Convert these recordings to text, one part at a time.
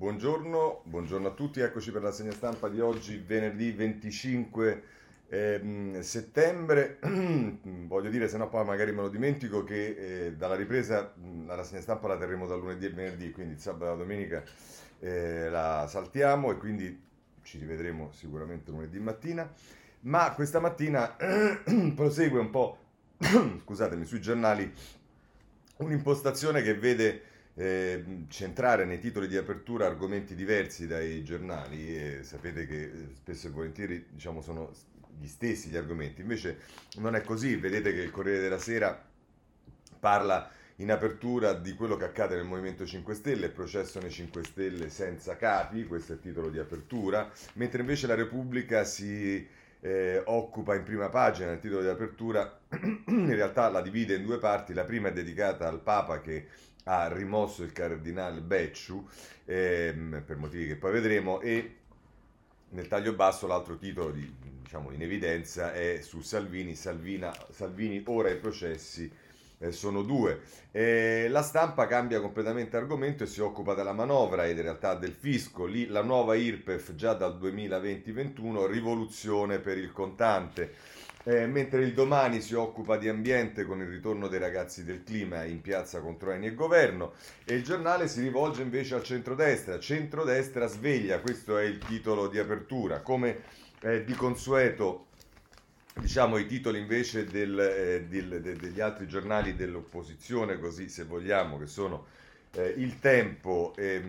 buongiorno, buongiorno a tutti, eccoci per la segna stampa di oggi, venerdì 25 ehm, settembre. Voglio dire, se no poi magari me lo dimentico, che eh, dalla ripresa mh, la segna stampa la terremo dal lunedì al venerdì, quindi sabato e domenica eh, la saltiamo e quindi ci rivedremo sicuramente lunedì mattina. Ma questa mattina prosegue un po', scusatemi, sui giornali un'impostazione che vede eh, centrare nei titoli di apertura argomenti diversi dai giornali e sapete che eh, spesso e volentieri diciamo, sono gli stessi gli argomenti, invece non è così, vedete che il Corriere della Sera parla in apertura di quello che accade nel Movimento 5 Stelle, processo nei 5 Stelle senza capi, questo è il titolo di apertura, mentre invece la Repubblica si eh, occupa in prima pagina, nel titolo di apertura, in realtà la divide in due parti, la prima è dedicata al Papa che ha rimosso il cardinale Becciu, ehm, per motivi che poi vedremo, e nel taglio basso l'altro titolo di, diciamo, in evidenza è su Salvini, Salvina, Salvini ora i processi eh, sono due. Eh, la stampa cambia completamente argomento e si occupa della manovra ed in realtà del fisco. Lì la nuova IRPEF già dal 2020-21, rivoluzione per il contante. Eh, mentre il domani si occupa di ambiente con il ritorno dei ragazzi del clima in piazza contro Eni e governo e il giornale si rivolge invece al centrodestra. Centrodestra sveglia, questo è il titolo di apertura. Come eh, di consueto diciamo i titoli invece del, eh, del, de, degli altri giornali dell'opposizione, così se vogliamo, che sono eh, Il Tempo e,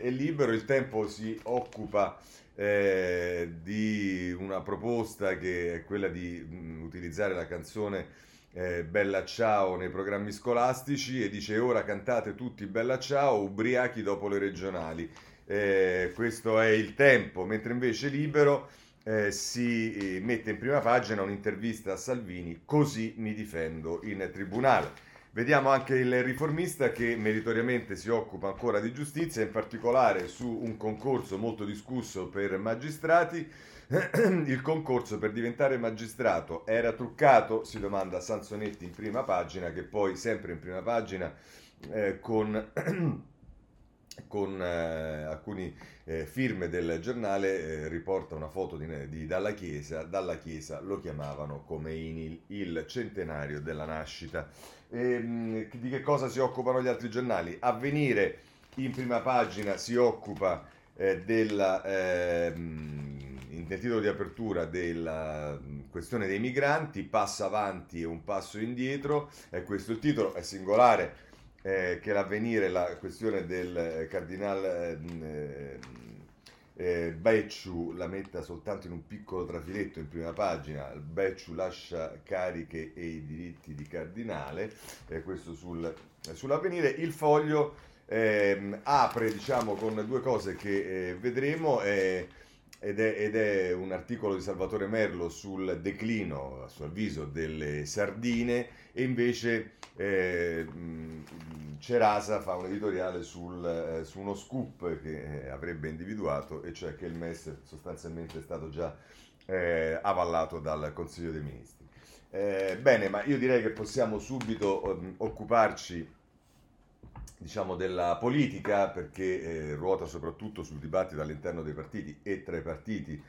e, Libero. Il Tempo si occupa eh, di una proposta che è quella di mh, utilizzare la canzone eh, Bella Ciao nei programmi scolastici e dice ora cantate tutti Bella Ciao, ubriachi dopo le regionali. Eh, questo è il tempo, mentre invece Libero eh, si eh, mette in prima pagina un'intervista a Salvini, così mi difendo in tribunale. Vediamo anche il riformista che meritoriamente si occupa ancora di giustizia, in particolare su un concorso molto discusso per magistrati. Il concorso per diventare magistrato era truccato, si domanda Sansonetti in prima pagina, che poi sempre in prima pagina eh, con con eh, alcune eh, firme del giornale eh, riporta una foto di, di, Dalla Chiesa, Dalla Chiesa lo chiamavano come il, il centenario della nascita. E, ehm, di che cosa si occupano gli altri giornali? Avvenire in prima pagina si occupa eh, della, ehm, nel titolo di apertura della questione dei migranti, passa avanti e un passo indietro, è questo il titolo, è singolare eh, che l'avvenire, la questione del eh, cardinale eh, eh, Becciu la metta soltanto in un piccolo trafiletto in prima pagina, Becciu lascia cariche e i diritti di cardinale, eh, questo sul, sull'avvenire, il foglio ehm, apre diciamo con due cose che eh, vedremo. Ed è, ed è, un articolo di Salvatore Merlo sul declino, a suo avviso, delle sardine e invece eh, Cerasa fa un editoriale sul, eh, su uno scoop che eh, avrebbe individuato e cioè che il MES sostanzialmente è stato già eh, avallato dal Consiglio dei Ministri. Eh, bene, ma io direi che possiamo subito um, occuparci diciamo, della politica perché eh, ruota soprattutto sul dibattito all'interno dei partiti e tra i partiti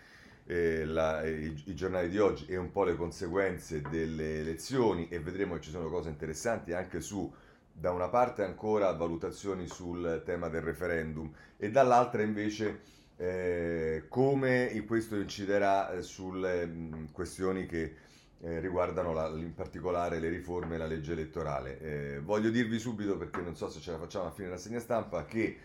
eh, la, i, i, giornali di oggi e un po' le conseguenze delle elezioni e vedremo che ci sono cose interessanti anche su da una parte ancora valutazioni sul tema del referendum e dall'altra invece eh, come questo inciderà eh, sulle mh, questioni che eh, riguardano la, in particolare le riforme e la legge elettorale. Eh, voglio dirvi subito, perché non so se ce la facciamo a fine la segna stampa, che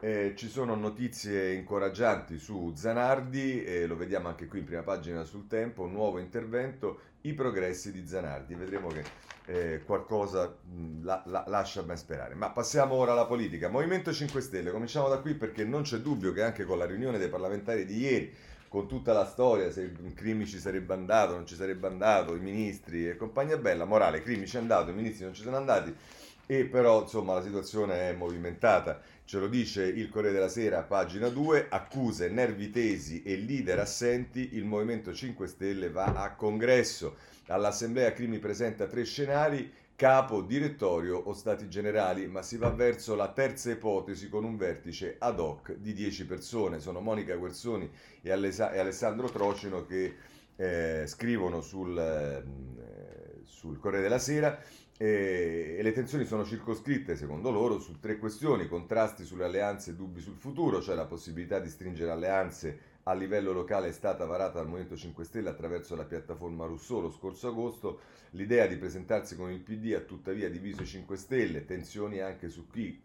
eh, ci sono notizie incoraggianti su Zanardi, lo vediamo anche qui in prima pagina sul tempo, un nuovo intervento, i progressi di Zanardi. Vedremo che eh, qualcosa mh, la, la, lascia ben sperare. Ma passiamo ora alla politica. Movimento 5 Stelle, cominciamo da qui perché non c'è dubbio che anche con la riunione dei parlamentari di ieri con tutta la storia, se Crimi ci sarebbe andato, non ci sarebbe andato, i ministri e compagnia bella, morale, Crimi ci è andato, i ministri non ci sono andati, e però insomma la situazione è movimentata. Ce lo dice il Corriere della Sera, pagina 2, accuse, nervi tesi e leader assenti, il Movimento 5 Stelle va a congresso. All'Assemblea Crimi presenta tre scenari, capo, direttorio o stati generali, ma si va verso la terza ipotesi con un vertice ad hoc di 10 persone. Sono Monica Guerzoni e, Alessandro Trocino che eh, scrivono sul, eh, sul Corriere della Sera e, e, le tensioni sono circoscritte, secondo loro, su tre questioni, contrasti sulle alleanze e dubbi sul futuro, cioè la possibilità di stringere alleanze a livello locale è stata varata dal Movimento 5 Stelle attraverso la piattaforma Rousseau lo scorso agosto. L'idea di presentarsi con il PD ha tuttavia diviso i 5 Stelle, tensioni anche su chi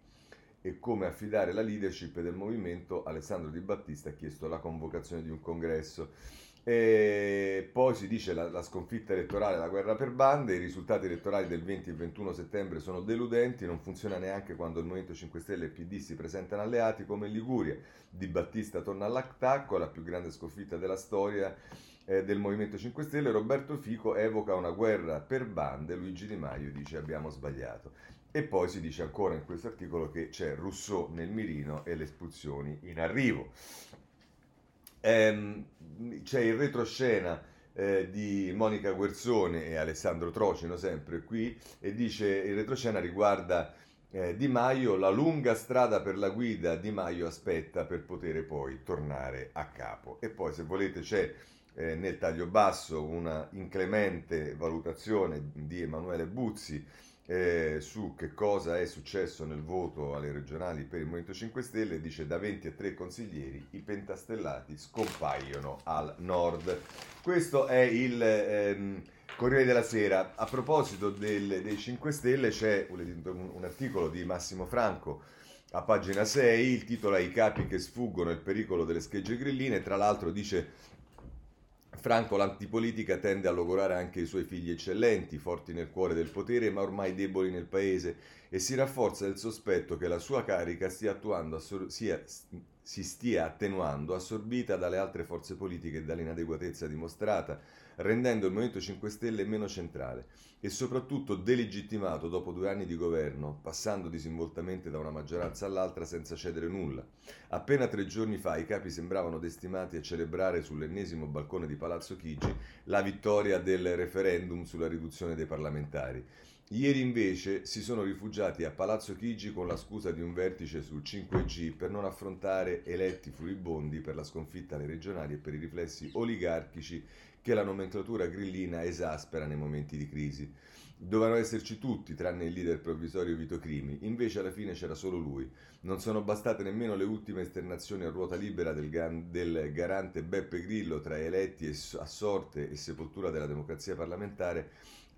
e come affidare la leadership del movimento. Alessandro Di Battista ha chiesto la convocazione di un congresso. E poi si dice la, la sconfitta elettorale, la guerra per bande, i risultati elettorali del 20 e 21 settembre sono deludenti, non funziona neanche quando il Movimento 5 Stelle e PD si presentano alleati come in Liguria. Di Battista torna all'attacco, la più grande sconfitta della storia eh, del Movimento 5 Stelle. Roberto Fico evoca una guerra per bande, Luigi Di Maio dice abbiamo sbagliato. E poi si dice ancora in questo articolo che c'è Rousseau nel mirino e le espulsioni in arrivo. Ehm, c'è il retroscena eh, di Monica Guerzone e Alessandro Trocino sempre qui e dice il retroscena riguarda eh, Di Maio, la lunga strada per la guida Di Maio aspetta per poter poi tornare a capo. E poi se volete c'è eh, nel taglio basso una inclemente valutazione di Emanuele Buzzi eh, su che cosa è successo nel voto alle regionali per il Movimento 5 Stelle, dice da 20 a 3 consiglieri i pentastellati scompaiono al nord. Questo è il ehm, Corriere della Sera. A proposito del, dei 5 Stelle c'è un, un articolo di Massimo Franco a pagina 6, il titolo è I capi che sfuggono il pericolo delle schegge grilline, tra l'altro dice Franco l'antipolitica tende a logorare anche i suoi figli eccellenti, forti nel cuore del potere ma ormai deboli nel paese e si rafforza il sospetto che la sua carica stia assor- sia, si stia attenuando, assorbita dalle altre forze politiche e dall'inadeguatezza dimostrata, rendendo il Movimento 5 Stelle meno centrale e soprattutto delegittimato dopo due anni di governo, passando disinvoltamente da una maggioranza all'altra senza cedere nulla. Appena tre giorni fa i capi sembravano destinati a celebrare sull'ennesimo balcone di Palazzo Chigi la vittoria del referendum sulla riduzione dei parlamentari. Ieri invece si sono rifugiati a Palazzo Chigi con la scusa di un vertice sul 5G per non affrontare eletti furibondi per la sconfitta alle regionali e per i riflessi oligarchici che la nomenclatura grillina esaspera nei momenti di crisi. Dovevano esserci tutti, tranne il leader provvisorio Vito Crimi, invece alla fine c'era solo lui. Non sono bastate nemmeno le ultime esternazioni a ruota libera del, del garante Beppe Grillo tra eletti a sorte e sepoltura della democrazia parlamentare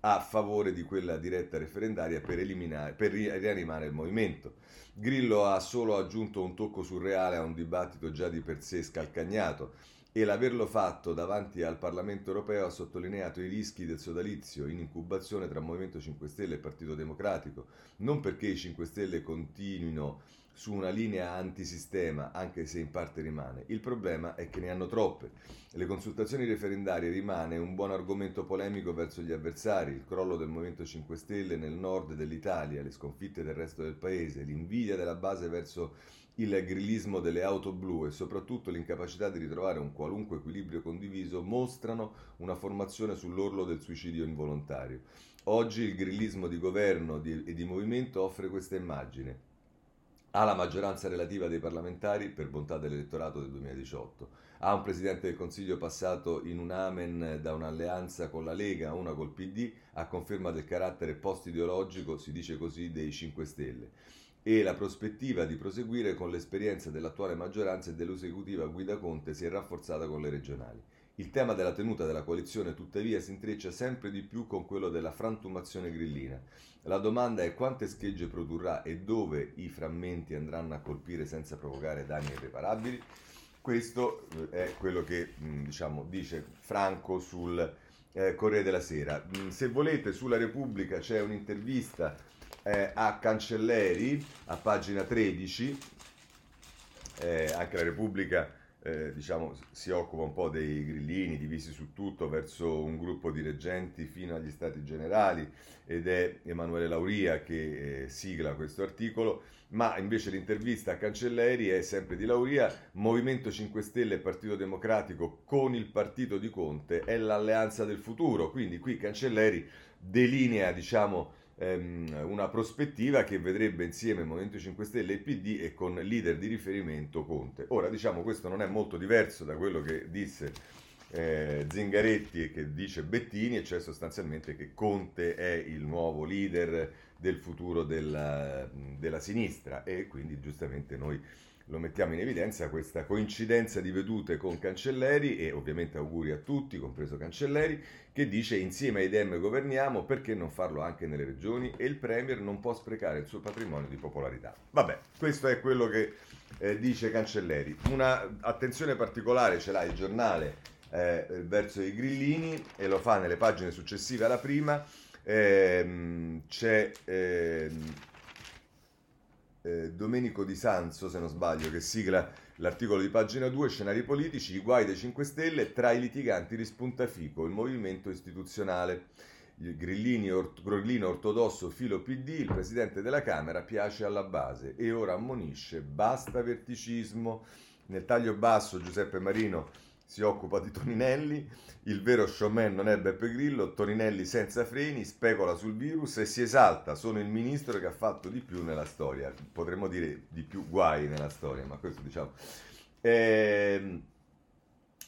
a favore di quella diretta referendaria per, per rianimare il movimento. Grillo ha solo aggiunto un tocco surreale a un dibattito già di per sé scalcagnato e l'averlo fatto davanti al Parlamento europeo ha sottolineato i rischi del sodalizio in incubazione tra Movimento 5 Stelle e Partito Democratico, non perché i 5 Stelle continuino su una linea antisistema, anche se in parte rimane. Il problema è che ne hanno troppe. Le consultazioni referendarie rimane un buon argomento polemico verso gli avversari, il crollo del Movimento 5 Stelle nel nord dell'Italia, le sconfitte del resto del paese, l'invidia della base verso il grillismo delle auto blu e soprattutto l'incapacità di ritrovare un qualunque equilibrio condiviso mostrano una formazione sull'orlo del suicidio involontario. Oggi il grillismo di governo e di movimento offre questa immagine. Ha la maggioranza relativa dei parlamentari per bontà dell'elettorato del 2018. Ha un presidente del Consiglio passato in un amen da un'alleanza con la Lega, una col PD, a conferma del carattere post-ideologico, si dice così, dei 5 Stelle e la prospettiva di proseguire con l'esperienza dell'attuale maggioranza e dell'esecutiva Guida Conte si è rafforzata con le regionali. Il tema della tenuta della coalizione tuttavia si intreccia sempre di più con quello della frantumazione grillina. La domanda è quante schegge produrrà e dove i frammenti andranno a colpire senza provocare danni irreparabili. Questo eh, è quello che diciamo, dice Franco sul eh, Corriere della Sera. Se volete, sulla Repubblica c'è un'intervista eh, a Cancelleri, a pagina 13, eh, anche la Repubblica eh, diciamo, si occupa un po' dei grillini divisi su tutto verso un gruppo di reggenti fino agli stati generali ed è Emanuele Lauria che eh, sigla questo articolo, ma invece l'intervista a Cancelleri è sempre di Lauria, Movimento 5 Stelle e Partito Democratico con il partito di Conte è l'alleanza del futuro, quindi qui Cancelleri delinea diciamo ehm, una prospettiva che vedrebbe insieme Movimento 5 Stelle e PD e con leader di riferimento Conte. Ora diciamo questo non è molto diverso da quello che disse eh, Zingaretti e che dice Bettini, e cioè sostanzialmente che Conte è il nuovo leader del futuro della, della sinistra e quindi giustamente noi lo mettiamo in evidenza questa coincidenza di vedute con Cancelleri e ovviamente auguri a tutti, compreso Cancelleri, che dice insieme ai Dem governiamo, perché non farlo anche nelle regioni e il Premier non può sprecare il suo patrimonio di popolarità. Vabbè, questo è quello che eh, dice Cancelleri. Una attenzione particolare ce l'ha il giornale eh, verso i grillini e lo fa nelle pagine successive alla prima. Eh, c'è ehm, eh, Domenico Di Sanzo, se non sbaglio, che sigla l'articolo di pagina 2, scenari politici, i guai dei 5 Stelle, tra i litiganti rispunta Fico, il movimento istituzionale. Il grillini, or- grillino ortodosso filo PD, il presidente della Camera piace alla base e ora ammonisce basta verticismo. Nel taglio basso Giuseppe Marino si occupa di Toninelli, il vero showman non è Beppe Grillo, Toninelli senza freni, specula sul virus e si esalta, sono il ministro che ha fatto di più nella storia, potremmo dire di più guai nella storia, ma questo diciamo... Ehm,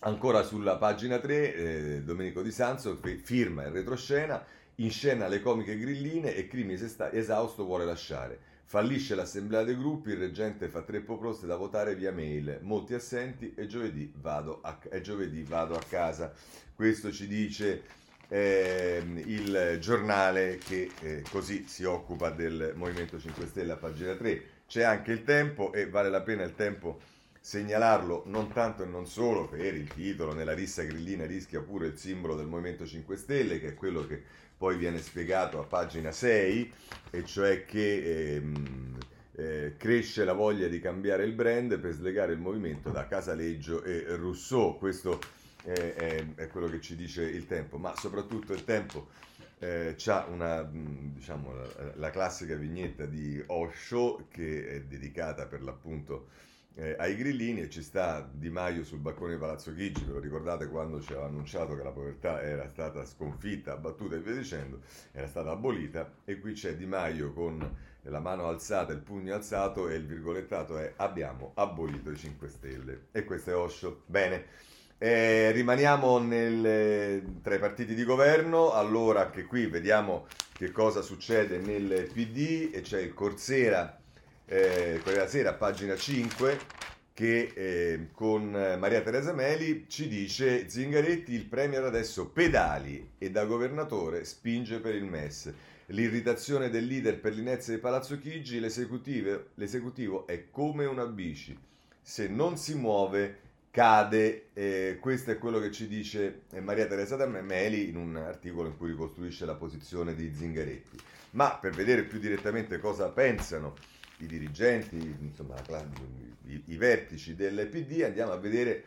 ancora sulla pagina 3, eh, Domenico Di Sanzo firma in retroscena, in scena le comiche grilline e Crimi esausto vuole lasciare. Fallisce l'assemblea dei gruppi, il reggente fa tre proposte da votare via mail, molti assenti e giovedì vado a, giovedì vado a casa. Questo ci dice eh, il giornale che eh, così si occupa del Movimento 5 Stelle a pagina 3. C'è anche il tempo e vale la pena il tempo segnalarlo non tanto e non solo per il titolo, nella rissa grillina rischia pure il simbolo del Movimento 5 Stelle, che è quello che poi viene spiegato a pagina 6, e cioè che ehm, eh, cresce la voglia di cambiare il brand per slegare il movimento da Casaleggio e Rousseau. Questo è, è, è quello che ci dice il tempo, ma soprattutto il tempo eh, c'ha una, diciamo, la, la, classica vignetta di Osho che è dedicata per l'appunto eh, ai grillini e ci sta Di Maio sul balcone di Palazzo Chigi, ve lo ricordate quando ci aveva annunciato che la povertà era stata sconfitta, abbattuta e via dicendo, era stata abolita e qui c'è Di Maio con la mano alzata, il pugno alzato e il virgolettato è abbiamo abolito i 5 Stelle e questo è Osho. Bene. Eh, rimaniamo nel, tra i partiti di governo, allora anche qui vediamo che cosa succede nel PD e c'è il Corsera eh, quella sera, pagina 5, che eh, con Maria Teresa Meli ci dice Zingaretti il Premier adesso pedali e da governatore spinge per il MES. L'irritazione del leader per l'inezia di Palazzo Chigi, l'esecutivo è come una bici. Se non si muove cade. Eh, questo è quello che ci dice eh, Maria Teresa Meli in un articolo in cui ricostruisce la posizione di Zingaretti. Ma per vedere più direttamente cosa pensano i dirigenti, insomma, i, i, vertici del PD, andiamo a vedere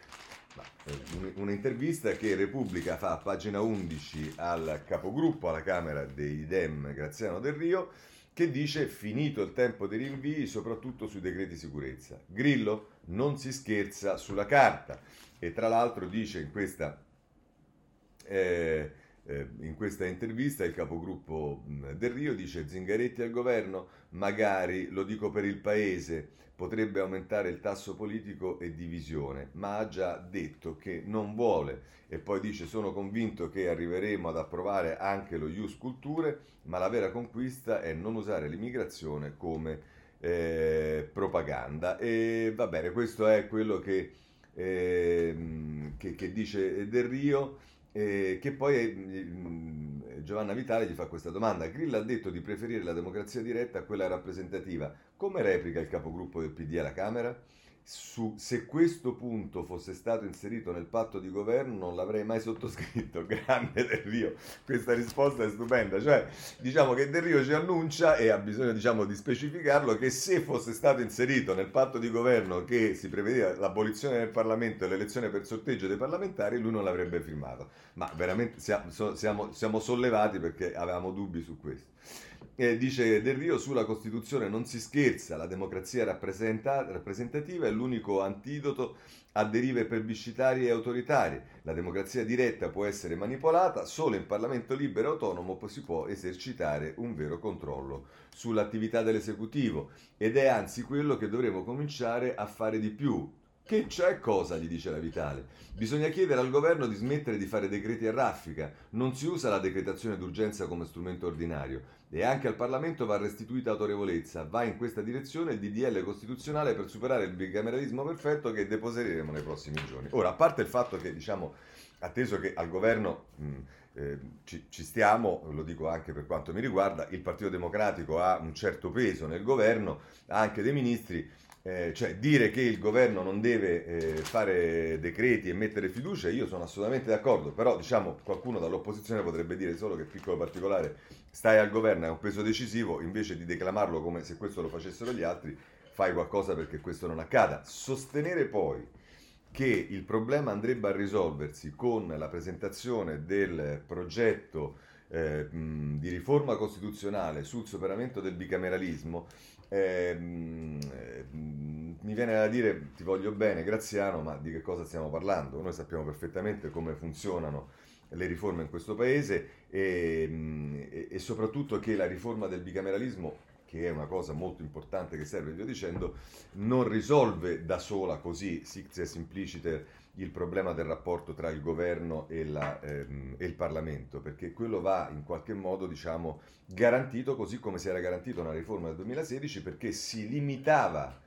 eh, un'intervista che Repubblica fa a pagina 11 al capogruppo alla Camera dei Dem Graziano Del Rio, che dice finito il tempo dei rinvii, soprattutto sui decreti sicurezza. Grillo non si scherza sulla carta e tra l'altro dice in questa... Eh, in questa intervista il capogruppo Del Rio dice Zingaretti al governo, magari, lo dico per il paese, potrebbe aumentare il tasso politico e divisione, ma ha già detto che non vuole e poi dice sono convinto che arriveremo ad approvare anche lo Ius Culture, ma la vera conquista è non usare l'immigrazione come eh, propaganda. E va bene, questo è quello che, eh, che, che dice Del Rio. Eh, che poi eh, Giovanna Vitale gli fa questa domanda. Grillo ha detto di preferire la democrazia diretta a quella rappresentativa. Come replica il capogruppo del PD alla Camera? Su, se questo punto fosse stato inserito nel patto di governo non l'avrei mai sottoscritto. Grande Del Rio, questa risposta è stupenda. Cioè, diciamo che Del Rio ci annuncia e ha bisogno diciamo, di specificarlo che se fosse stato inserito nel patto di governo che si prevedeva l'abolizione del Parlamento e l'elezione per sorteggio dei parlamentari, lui non l'avrebbe firmato. Ma veramente siamo, siamo, siamo sollevati perché avevamo dubbi su questo. Eh, dice Del Rio sulla Costituzione non si scherza, la democrazia rappresentativa è l'unico antidoto a derive plebiscitarie e autoritarie. La democrazia diretta può essere manipolata, solo in Parlamento libero e autonomo si può esercitare un vero controllo sull'attività dell'esecutivo ed è anzi quello che dovremo cominciare a fare di più, che c'è cosa, gli dice la Vitale. Bisogna chiedere al governo di smettere di fare decreti a raffica. Non si usa la decretazione d'urgenza come strumento ordinario. E anche al Parlamento va restituita autorevolezza. Va in questa direzione il DDL costituzionale per superare il bicameralismo perfetto che deposeremo nei prossimi giorni. Ora, a parte il fatto che, diciamo, atteso che al governo mh, eh, ci, ci, stiamo, lo dico anche per quanto mi riguarda, il Partito Democratico ha un certo peso nel governo, ha anche dei ministri eh, cioè dire che il governo non deve eh, fare decreti e mettere fiducia, io sono assolutamente d'accordo, però diciamo qualcuno dall'opposizione potrebbe dire solo che piccolo particolare stai al governo, è un peso decisivo, invece di declamarlo come se questo lo facessero gli altri, fai qualcosa perché questo non accada. Sostenere poi che il problema andrebbe a risolversi con la presentazione del progetto eh, di riforma costituzionale sul superamento del bicameralismo eh, mi viene da dire ti voglio bene Graziano, ma di che cosa stiamo parlando? Noi sappiamo perfettamente come funzionano le riforme in questo paese e, mm, e, soprattutto che la riforma del bicameralismo che è una cosa molto importante che serve, via dicendo, non risolve da sola così, sic simpliciter, il problema del rapporto tra il governo e, la, ehm, e, il Parlamento, perché quello va in qualche modo diciamo, garantito così come si era garantito una riforma del 2016 perché si limitava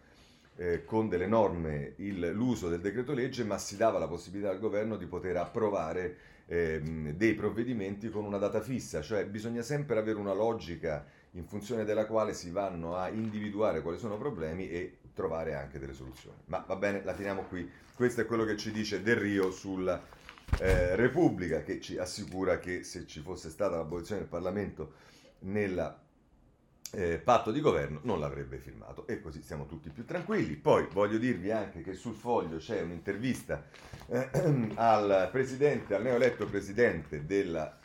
eh, con delle norme il, l'uso del decreto legge ma si dava la possibilità al governo di poter approvare ehm, dei provvedimenti con una data fissa, cioè bisogna sempre avere una logica in funzione della quale si vanno a individuare quali sono i problemi e trovare anche delle soluzioni. Ma va bene, la finiamo qui. Questo è quello che ci dice Del Rio sulla eh, Repubblica, che ci assicura che se ci fosse stata l'abolizione del Parlamento nel eh, patto di governo non l'avrebbe firmato e così siamo tutti più tranquilli. Poi voglio dirvi anche che sul foglio c'è un'intervista eh, al presidente, al neoeletto presidente della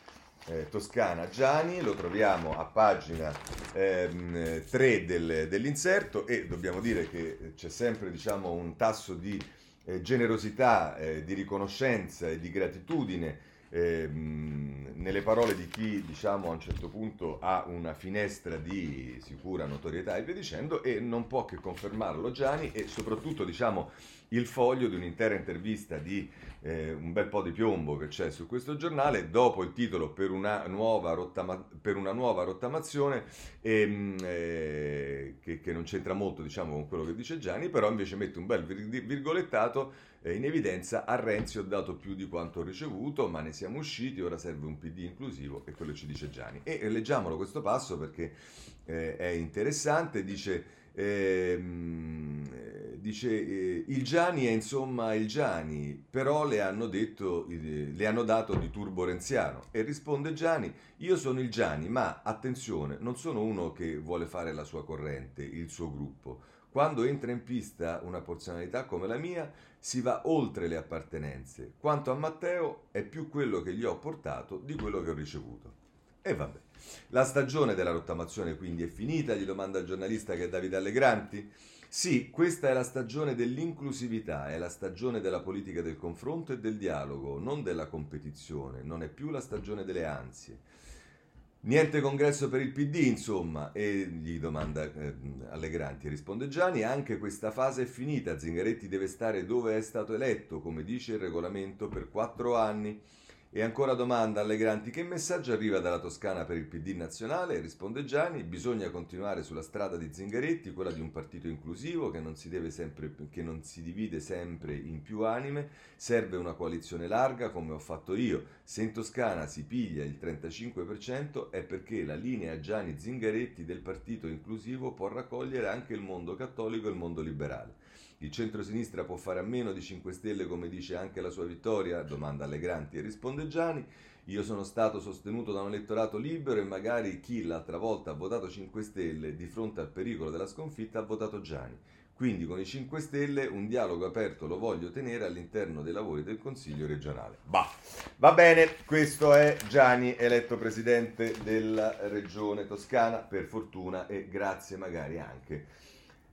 eh, Toscana Gianni, lo troviamo a pagina ehm, 3 del, dell'inserto e dobbiamo dire che c'è sempre diciamo, un tasso di eh, generosità, eh, di riconoscenza e di gratitudine ehm, nelle parole di chi diciamo, a un certo punto ha una finestra di sicura notorietà e via dicendo e non può che confermarlo Gianni e soprattutto diciamo, il foglio di un'intera intervista di eh, un bel po' di piombo che c'è su questo giornale, dopo il titolo per una nuova, rottama- per una nuova rottamazione, ehm, eh, che, che, non c'entra molto diciamo, con quello che dice Gianni, però invece mette un bel virgolettato eh, in evidenza a Renzi ho dato più di quanto ho ricevuto, ma ne siamo usciti, ora serve un PD inclusivo e quello ci dice Gianni. E leggiamolo questo passo perché eh, è interessante, dice... Ehm, dice eh, il Gianni è insomma il Gianni, però le hanno, detto, le hanno dato di turbo renziano. E risponde Gianni, io sono il Gianni, ma attenzione, non sono uno che vuole fare la sua corrente, il suo gruppo. Quando entra in pista una personalità come la mia, si va oltre le appartenenze. Quanto a Matteo, è più quello che gli ho portato di quello che ho ricevuto. E vabbè. La stagione della rottamazione quindi è finita, gli domanda il giornalista che è Davide Allegranti. Sì, questa è la stagione dell'inclusività, è la stagione della politica del confronto e del dialogo, non della competizione, non è più la stagione delle ansie. Niente congresso per il PD, insomma, e gli domanda eh, Allegranti, risponde Gianni, anche questa fase è finita, Zingaretti deve stare dove è stato eletto, come dice il regolamento, per quattro anni. E ancora domanda Allegranti, che messaggio arriva dalla Toscana per il PD nazionale? Risponde Gianni, bisogna continuare sulla strada di Zingaretti, quella di un partito inclusivo che non si, sempre, che non si divide sempre in più anime, serve una coalizione larga come ho fatto io. Se in Toscana si piglia il 35% è perché la linea Gianni-Zingaretti del partito inclusivo può raccogliere anche il mondo cattolico e il mondo liberale. Il centro-sinistra può fare a meno di 5 Stelle come dice anche la sua vittoria? Domanda Allegranti e risponde Gianni. Io sono stato sostenuto da un elettorato libero e magari chi l'altra volta ha votato 5 Stelle di fronte al pericolo della sconfitta ha votato Gianni. Quindi con i 5 Stelle un dialogo aperto lo voglio tenere all'interno dei lavori del Consiglio regionale. Bah. Va bene, questo è Gianni, eletto presidente della regione toscana, per fortuna e grazie magari anche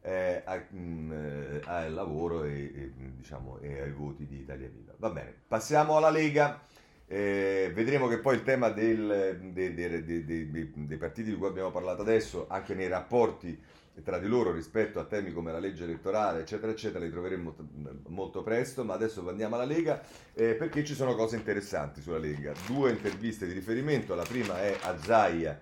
eh, a, mh, mm, eh, al lavoro e, e, diciamo, e, ai voti di Italia Viva. Va bene, passiamo alla Lega. Eh, vedremo che poi il tema del, dei, dei, dei, dei partiti di cui abbiamo parlato adesso, anche nei rapporti tra di loro rispetto a temi come la legge elettorale, eccetera, eccetera, li troveremo molto presto, ma adesso andiamo alla Lega eh, perché ci sono cose interessanti sulla Lega. Due interviste di riferimento, la prima è a Zaia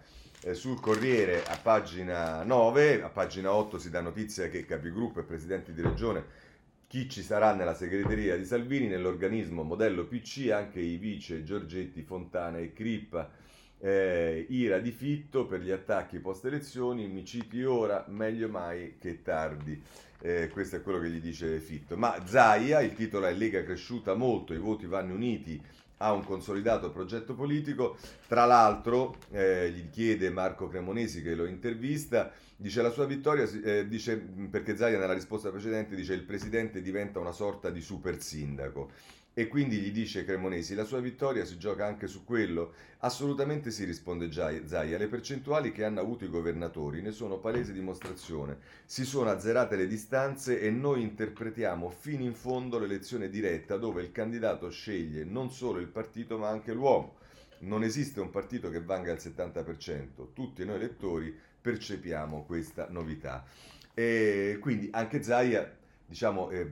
sul Corriere a pagina 9, a pagina 8 si dà notizia che Capigruppo e Presidenti di Regione chi ci sarà nella segreteria di Salvini, nell'organismo modello PC, anche i vice Giorgetti, Fontana e Crippa eh, ira di Fitto per gli attacchi post elezioni, mi citi ora, meglio mai che tardi. Eh, questo è quello che gli dice Fitto. Ma Zaia, il titolo è Lega cresciuta molto, i voti vanno uniti a un consolidato progetto politico. Tra l'altro, eh, gli chiede Marco Cremonesi che lo intervista, dice la sua vittoria, eh, dice, perché Zaia nella risposta precedente dice il presidente diventa una sorta di super sindaco. E quindi gli dice Cremonesi, la sua vittoria si gioca anche su quello? Assolutamente sì, risponde Zaia. Le percentuali che hanno avuto i governatori ne sono palese dimostrazione. Si sono azzerate le distanze e noi interpretiamo fino in fondo l'elezione diretta dove il candidato sceglie non solo il partito ma anche l'uomo. Non esiste un partito che valga il 70%. Tutti noi elettori percepiamo questa novità. E quindi anche Zaia diciamo, eh,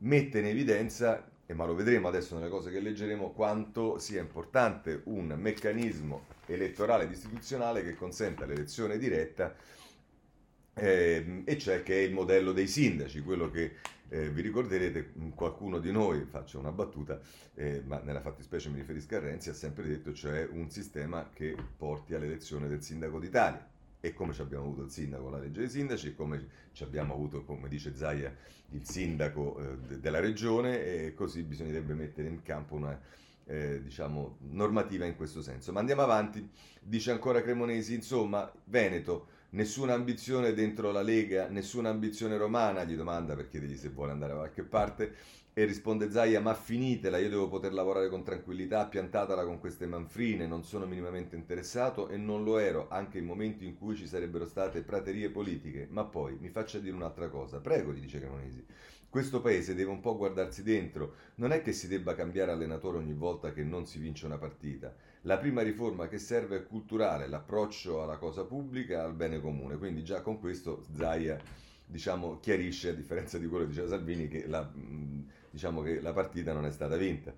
mette in evidenza e ma lo vedremo adesso nelle cose che leggeremo, quanto sia importante un meccanismo elettorale ed istituzionale che consenta l'elezione diretta, eh, e cioè che è il modello dei sindaci, quello che eh, vi ricorderete, qualcuno di noi, faccio una battuta, eh, ma nella fattispecie mi riferisco a Renzi, ha sempre detto cioè un sistema che porti all'elezione del sindaco d'Italia e come ci abbiamo avuto il sindaco, la legge dei sindaci, e come ci abbiamo avuto, come dice Zaia, il sindaco eh, de- della regione e così bisognerebbe mettere in campo una eh, diciamo, normativa in questo senso. Ma andiamo avanti, dice ancora Cremonesi, insomma, Veneto, nessuna ambizione dentro la Lega, nessuna ambizione romana, gli domanda per chiedergli se vuole andare da qualche parte, e risponde Zaia, ma finitela, io devo poter lavorare con tranquillità, piantatela con queste manfrine, non sono minimamente interessato e non lo ero anche in momenti in cui ci sarebbero state praterie politiche. Ma poi mi faccia dire un'altra cosa, prego, gli dice Cremonesi. Questo paese deve un po' guardarsi dentro, non è che si debba cambiare allenatore ogni volta che non si vince una partita. La prima riforma che serve è culturale, l'approccio alla cosa pubblica, al bene comune. Quindi già con questo Zaia diciamo, chiarisce, a differenza di quello che diceva Salvini, che la diciamo che la partita non è stata vinta.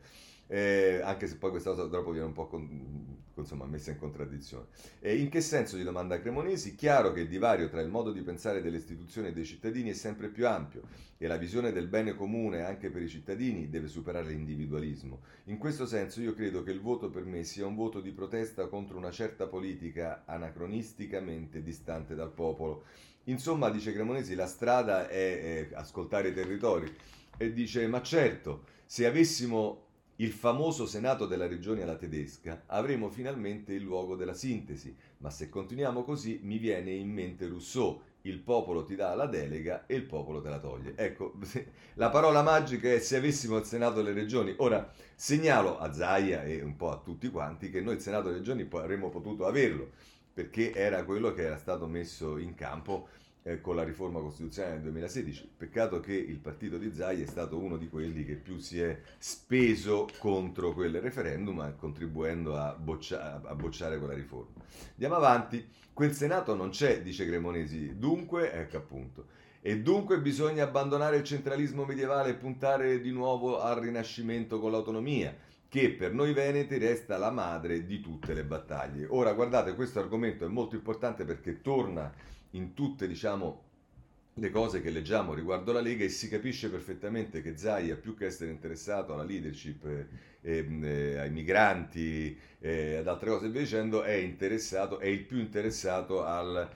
Eh, anche se poi questa cosa dopo viene un po' con, insomma, messa in contraddizione. Eh, in che senso, gli domanda Cremonesi, chiaro che il divario tra il modo di pensare delle istituzioni e dei cittadini è sempre più ampio e la visione del bene comune anche per i cittadini deve superare l'individualismo. In questo senso io credo che il voto per me sia un voto di protesta contro una certa politica anacronisticamente distante dal popolo. Insomma, dice Cremonesi, la strada è, è ascoltare i territori e dice ma certo, se avessimo il famoso Senato della regione alla tedesca, avremo finalmente il luogo della sintesi, ma se continuiamo così mi viene in mente Rousseau, il popolo ti dà la delega e il popolo te la toglie. Ecco, la parola magica è se avessimo il Senato delle regioni. Ora, segnalo a Zaia e un po' a tutti quanti che noi il Senato delle regioni avremmo potuto averlo, perché era quello che era stato messo in campo eh, con la riforma costituzionale del 2016. Peccato che il partito di Zai è stato uno di quelli che più si è speso contro quel referendum, contribuendo a, boccia- a bocciare quella riforma. Andiamo avanti. Quel Senato non c'è, dice Cremonesi. Dunque, ecco appunto. E dunque bisogna abbandonare il centralismo medievale e puntare di nuovo al rinascimento con l'autonomia che per noi veneti resta la madre di tutte le battaglie. Ora guardate, questo argomento è molto importante perché torna in tutte diciamo, le cose che leggiamo riguardo la Lega e si capisce perfettamente che Zaia, più che essere interessato alla leadership, eh, ehm, eh, ai migranti e eh, ad altre cose via dicendo, è interessato, è il più interessato al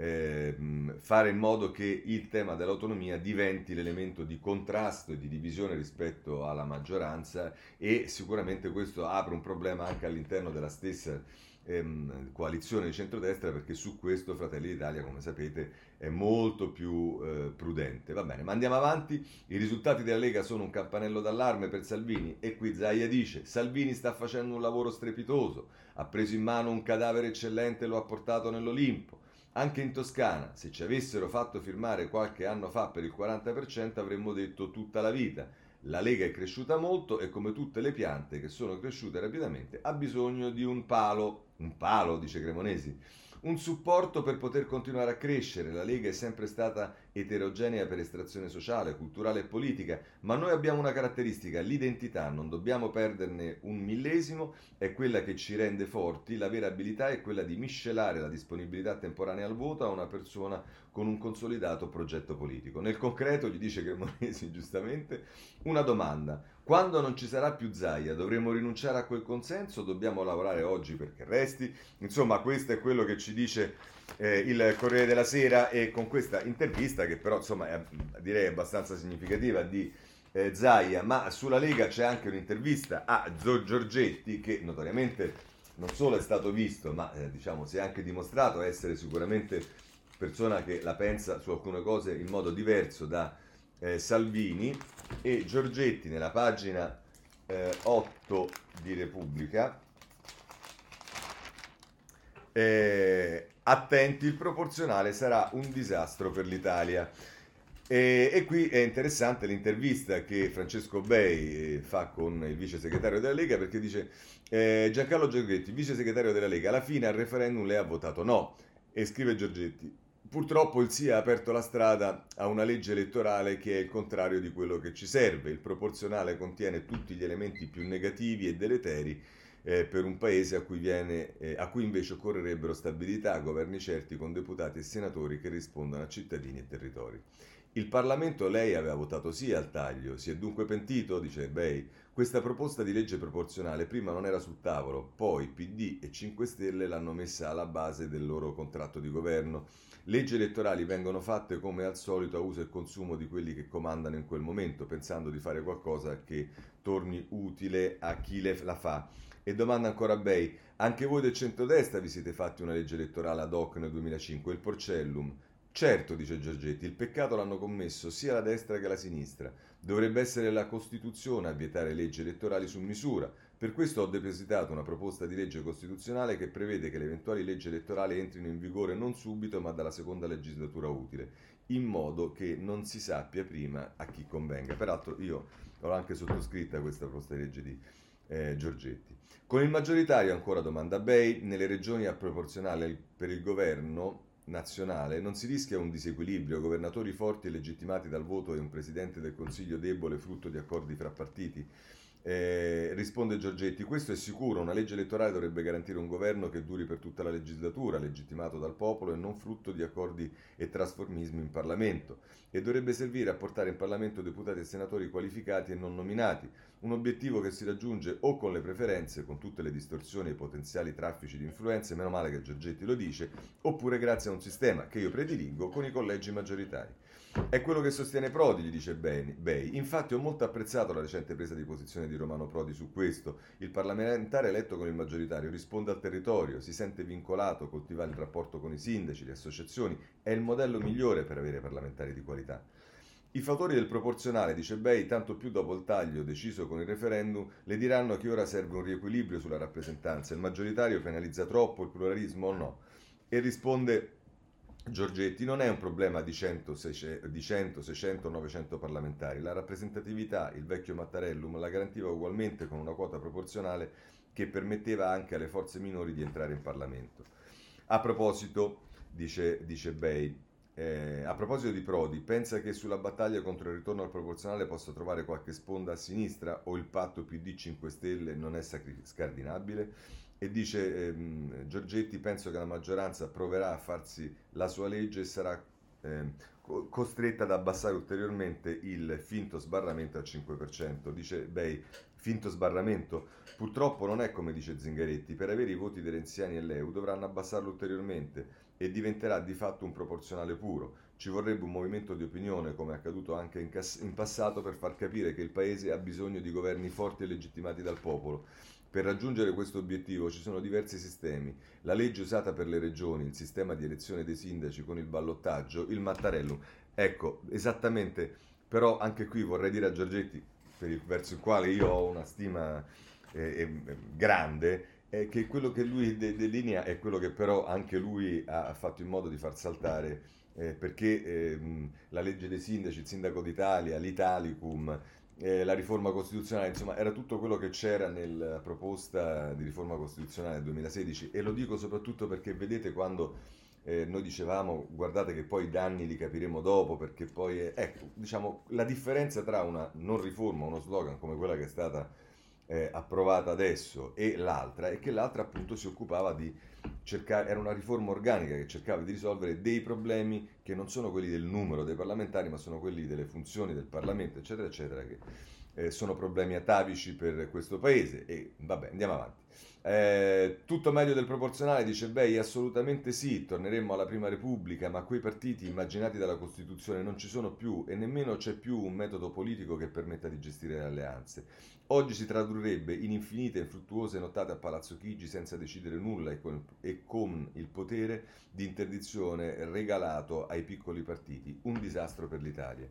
eh, fare in modo che il tema dell'autonomia diventi l'elemento di contrasto e di divisione rispetto alla maggioranza e sicuramente questo apre un problema anche all'interno della stessa ehm, coalizione di centrodestra perché su questo Fratelli d'Italia, come sapete, è molto più eh, prudente. Va bene, ma andiamo avanti. I risultati della Lega sono un campanello d'allarme per Salvini e qui Zaia dice Salvini sta facendo un lavoro strepitoso, ha preso in mano un cadavere eccellente e lo ha portato nell'Olimpo. Anche in Toscana, se ci avessero fatto firmare qualche anno fa per il 40% avremmo detto tutta la vita. La Lega è cresciuta molto e come tutte le piante che sono cresciute rapidamente ha bisogno di un palo. Un palo, dice Cremonesi un supporto per poter continuare a crescere. La Lega è sempre stata eterogenea per estrazione sociale, culturale e politica, ma noi abbiamo una caratteristica, l'identità, non dobbiamo perderne un millesimo, è quella che ci rende forti, la vera abilità è quella di miscelare la disponibilità temporanea al voto a una persona con un consolidato progetto politico. Nel concreto, gli dice Cremonesi giustamente, una domanda. Quando non ci sarà più Zaia, dovremo rinunciare a quel consenso? Dobbiamo lavorare oggi perché resti? Insomma, questo è quello che ci dice eh, il Corriere della Sera e con questa intervista, che però insomma è direi abbastanza significativa, di eh, Zaia, ma sulla Lega c'è anche un'intervista a Giorgetti che notoriamente non solo è stato visto, ma eh, diciamo si è anche dimostrato essere sicuramente persona che la pensa su alcune cose in modo diverso da eh, Salvini e Giorgetti nella pagina eh, 8 di Repubblica eh, attenti il proporzionale sarà un disastro per l'Italia. E, e, qui è interessante l'intervista che Francesco Bei eh, fa con il vice segretario della Lega perché dice eh, Giancarlo Giorgetti, vice segretario della Lega, alla fine al referendum lei ha votato no. E scrive Giorgetti Purtroppo il sì ha aperto la strada a una legge elettorale che è il contrario di quello che ci serve. Il proporzionale contiene tutti gli elementi più negativi e deleteri eh, per un paese a cui, viene, eh, a cui invece occorrerebbero stabilità, governi certi con deputati e senatori che rispondano a cittadini e territori. Il Parlamento lei aveva votato sì al taglio, si è dunque pentito, dice Bei. Questa proposta di legge proporzionale prima non era sul tavolo, poi PD e 5 Stelle l'hanno messa alla base del loro contratto di governo Leggi elettorali vengono fatte come al solito a uso e consumo di quelli che comandano in quel momento, pensando di fare qualcosa che torni utile a chi la fa. E domanda ancora a Bei, anche voi del centrodestra vi siete fatti una legge elettorale ad hoc nel 2005, il Porcellum? Certo, dice Giorgetti, il peccato l'hanno commesso sia la destra che la sinistra. Dovrebbe essere la Costituzione a vietare leggi elettorali su misura. Per questo ho depositato una proposta di legge costituzionale che prevede che le eventuali leggi elettorali entrino in vigore non subito ma dalla seconda legislatura utile, in modo che non si sappia prima a chi convenga. Peraltro io ho anche sottoscritta questa proposta di legge di eh, Giorgetti. Con il maggioritario, ancora domanda Bay, nelle regioni a proporzionale per il governo nazionale non si rischia un disequilibrio, governatori forti e legittimati dal voto e un presidente del Consiglio debole frutto di accordi fra partiti? Eh, risponde Giorgetti, questo è sicuro, una legge elettorale dovrebbe garantire un governo che duri per tutta la legislatura, legittimato dal popolo e non frutto di accordi e trasformismi in Parlamento, e dovrebbe servire a portare in Parlamento deputati e senatori qualificati e non nominati, un obiettivo che si raggiunge o con le preferenze, con tutte le distorsioni e i potenziali traffici di influenze, meno male che Giorgetti lo dice, oppure grazie a un sistema che io prediligo con i collegi maggioritari. È quello che sostiene Prodi, gli dice Bei. Infatti ho molto apprezzato la recente presa di posizione di Romano Prodi su questo. Il parlamentare eletto con il maggioritario risponde al territorio, si sente vincolato, coltiva il rapporto con i sindaci, le associazioni. È il modello migliore per avere parlamentari di qualità. I fattori del proporzionale, dice Bei, tanto più dopo il taglio deciso con il referendum, le diranno che ora serve un riequilibrio sulla rappresentanza. Il maggioritario penalizza troppo il pluralismo o no? E risponde Giorgetti non è un problema di 100, 600, 900 parlamentari. La rappresentatività, il vecchio Mattarellum, la garantiva ugualmente con una quota proporzionale che permetteva anche alle forze minori di entrare in Parlamento. A proposito, dice, dice Bay, eh, a proposito di Prodi, pensa che sulla battaglia contro il ritorno al proporzionale possa trovare qualche sponda a sinistra o il patto PD 5 Stelle non è scardinabile? E dice ehm, Giorgetti penso che la maggioranza proverà a farsi la sua legge e sarà ehm, costretta ad abbassare ulteriormente il finto sbarramento al 5%. Dice Bei, finto sbarramento? Purtroppo non è come dice Zingaretti, per avere i voti dei renziani e l'EU dovranno abbassarlo ulteriormente e diventerà di fatto un proporzionale puro. Ci vorrebbe un movimento di opinione, come è accaduto anche in, cas- in passato, per far capire che il Paese ha bisogno di governi forti e legittimati dal popolo Per raggiungere questo obiettivo ci sono diversi sistemi. La legge usata per le regioni, il sistema di elezione dei sindaci con il ballottaggio, il Mattarellum. Ecco, esattamente, però anche qui vorrei dire a Giorgetti, il, verso il quale io ho una stima eh, eh, grande, è che quello che lui de- delinea è quello che però anche lui ha fatto in modo di far saltare, eh, perché ehm, la legge dei sindaci, il sindaco d'Italia, l'Italicum, eh, la riforma costituzionale, insomma era tutto quello che c'era nella proposta di riforma costituzionale del 2016 e lo dico soprattutto perché vedete quando eh, noi dicevamo guardate che poi i danni li capiremo dopo perché poi è, ecco diciamo la differenza tra una non riforma, uno slogan come quella che è stata eh, approvata adesso e l'altra è che l'altra appunto si occupava di cercare, era una riforma organica che cercava di risolvere dei problemi che non sono quelli del numero dei parlamentari, ma sono quelli delle funzioni del Parlamento, eccetera, eccetera, che eh, sono problemi atavici per questo paese. E vabbè, andiamo avanti. Eh, tutto meglio del proporzionale, dice Bei, assolutamente sì, torneremmo alla prima repubblica, ma quei partiti immaginati dalla Costituzione non ci sono più e nemmeno c'è più un metodo politico che permetta di gestire le alleanze. Oggi si tradurrebbe in infinite e infruttuose nottate a Palazzo Chigi senza decidere nulla e con, e con il potere di interdizione regalato ai piccoli partiti. Un disastro per l'Italia.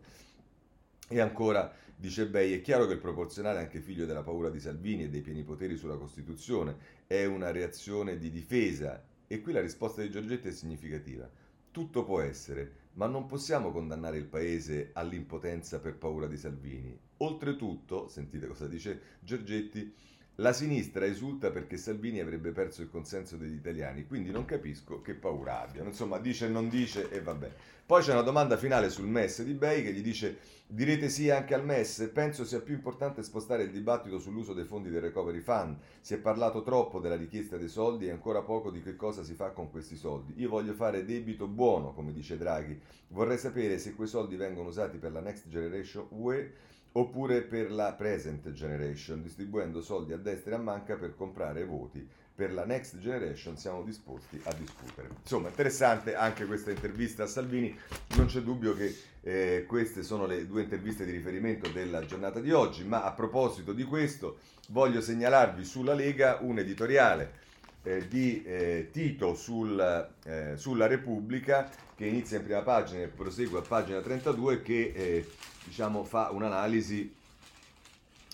E ancora, dice Bei, è chiaro che il proporzionale, anche figlio della paura di Salvini e dei pieni poteri sulla Costituzione, è una reazione di difesa. E qui la risposta di Giorgetti è significativa. Tutto può essere, ma non possiamo condannare il paese all'impotenza per paura di Salvini. Oltretutto, sentite cosa dice Giorgetti, la sinistra esulta perché Salvini avrebbe perso il consenso degli italiani, quindi non capisco che paura abbiano. Insomma, dice non dice e vabbè. Poi c'è una domanda finale sul MES di Bay che gli dice direte sì anche al MES? Penso sia più importante spostare il dibattito sull'uso dei fondi del Recovery Fund. Si è parlato troppo della richiesta dei soldi e ancora poco di che cosa si fa con questi soldi. Io voglio fare debito buono, come dice Draghi. Vorrei sapere se quei soldi vengono usati per la Next Generation UE oppure per la Present Generation, distribuendo soldi a destra e a manca per comprare voti per la Next Generation siamo disposti a discutere. Insomma, interessante anche questa intervista a Salvini, non c'è dubbio che eh, queste sono le due interviste di riferimento della giornata di oggi, ma a proposito di questo voglio segnalarvi sulla Lega un editoriale eh, di eh, Tito sul, eh, sulla Repubblica che inizia in prima pagina e prosegue a pagina 32 che eh, diciamo, fa un'analisi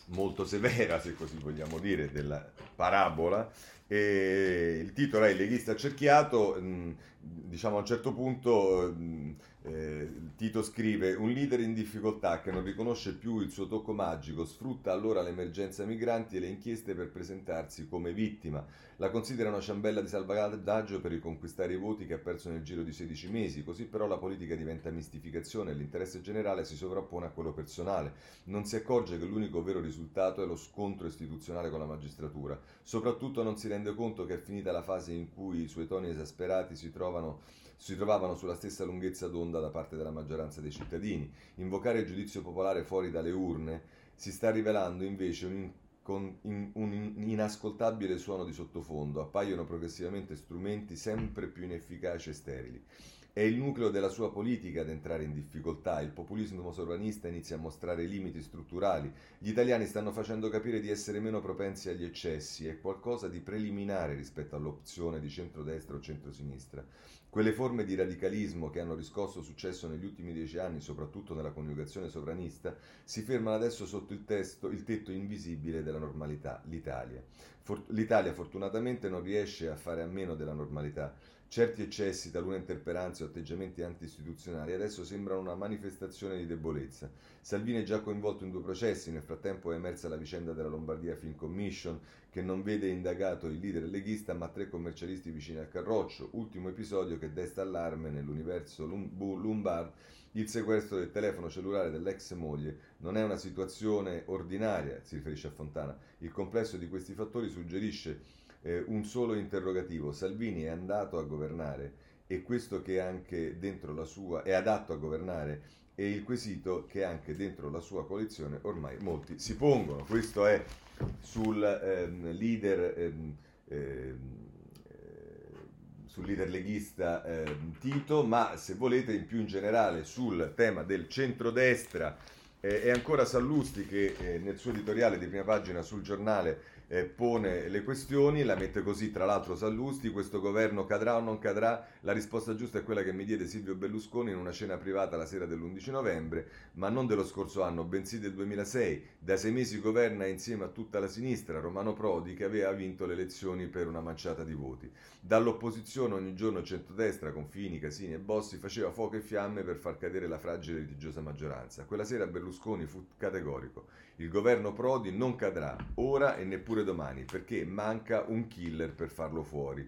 molto severa, se così vogliamo dire, della parabola. E il titolo è Il leghista accerchiato, mm, diciamo a un certo punto mm, eh, Tito scrive un leader in difficoltà che non riconosce più il suo tocco magico sfrutta allora l'emergenza migranti e le inchieste per presentarsi come vittima. La considera una ciambella di salvataggio per riconquistare i voti che ha perso nel giro di 16 mesi, così però la politica diventa mistificazione e l'interesse generale si sovrappone a quello personale. Non si accorge che l'unico vero risultato è lo scontro istituzionale con la magistratura. Soprattutto non si rende conto che è finita la fase in cui i suoi toni esasperati si trovano si trovavano sulla stessa lunghezza d'onda da parte della maggioranza dei cittadini. Invocare il giudizio popolare fuori dalle urne si sta rivelando invece un, con in, un inascoltabile suono di sottofondo, appaiono progressivamente strumenti sempre più inefficaci e sterili. È il nucleo della sua politica ad entrare in difficoltà, il populismo sovranista inizia a mostrare limiti strutturali, gli italiani stanno facendo capire di essere meno propensi agli eccessi, è qualcosa di preliminare rispetto all'opzione di centrodestra o centrosinistra. Quelle forme di radicalismo che hanno riscosso successo negli ultimi dieci anni, soprattutto nella coniugazione sovranista, si fermano adesso sotto il, testo, il tetto invisibile della normalità, l'Italia. For- L'Italia fortunatamente non riesce a fare a meno della normalità. Certi eccessi, talune interperanze o atteggiamenti anti-istituzionali adesso sembrano una manifestazione di debolezza. Salvini è già coinvolto in due processi, nel frattempo è emersa la vicenda della Lombardia Film Commission, che non vede indagato il leader leghista ma tre commercialisti vicini al Carroccio, ultimo episodio che desta allarme nell'universo Lombard, il sequestro del telefono cellulare dell'ex moglie non è una situazione ordinaria, si riferisce a Fontana. Il complesso di questi fattori suggerisce eh, un solo interrogativo. Salvini è andato a governare e questo che anche dentro la sua è adatto a governare e il quesito che anche dentro la sua coalizione ormai molti si pongono. Questo è sul ehm, leader ehm, ehm, sul leader leghista eh, Tito, ma se volete in più in generale sul tema del centrodestra eh, è ancora Sallusti che eh, nel suo editoriale di prima pagina sul giornale eh, pone le questioni, la mette così tra l'altro Sallusti, questo governo cadrà o non cadrà? La risposta giusta è quella che mi diede Silvio Berlusconi in una cena privata la sera dell'11 novembre, ma non dello scorso anno, bensì del 2006. Da sei mesi governa insieme a tutta la sinistra Romano Prodi che aveva vinto le elezioni per una manciata di voti. Dall'opposizione ogni giorno centrodestra con Fini, Casini e Bossi faceva fuoco e fiamme per far cadere la fragile e litigiosa maggioranza. Quella sera Berlusconi fu categorico. Il governo Prodi non cadrà ora e neppure domani perché manca un killer per farlo fuori.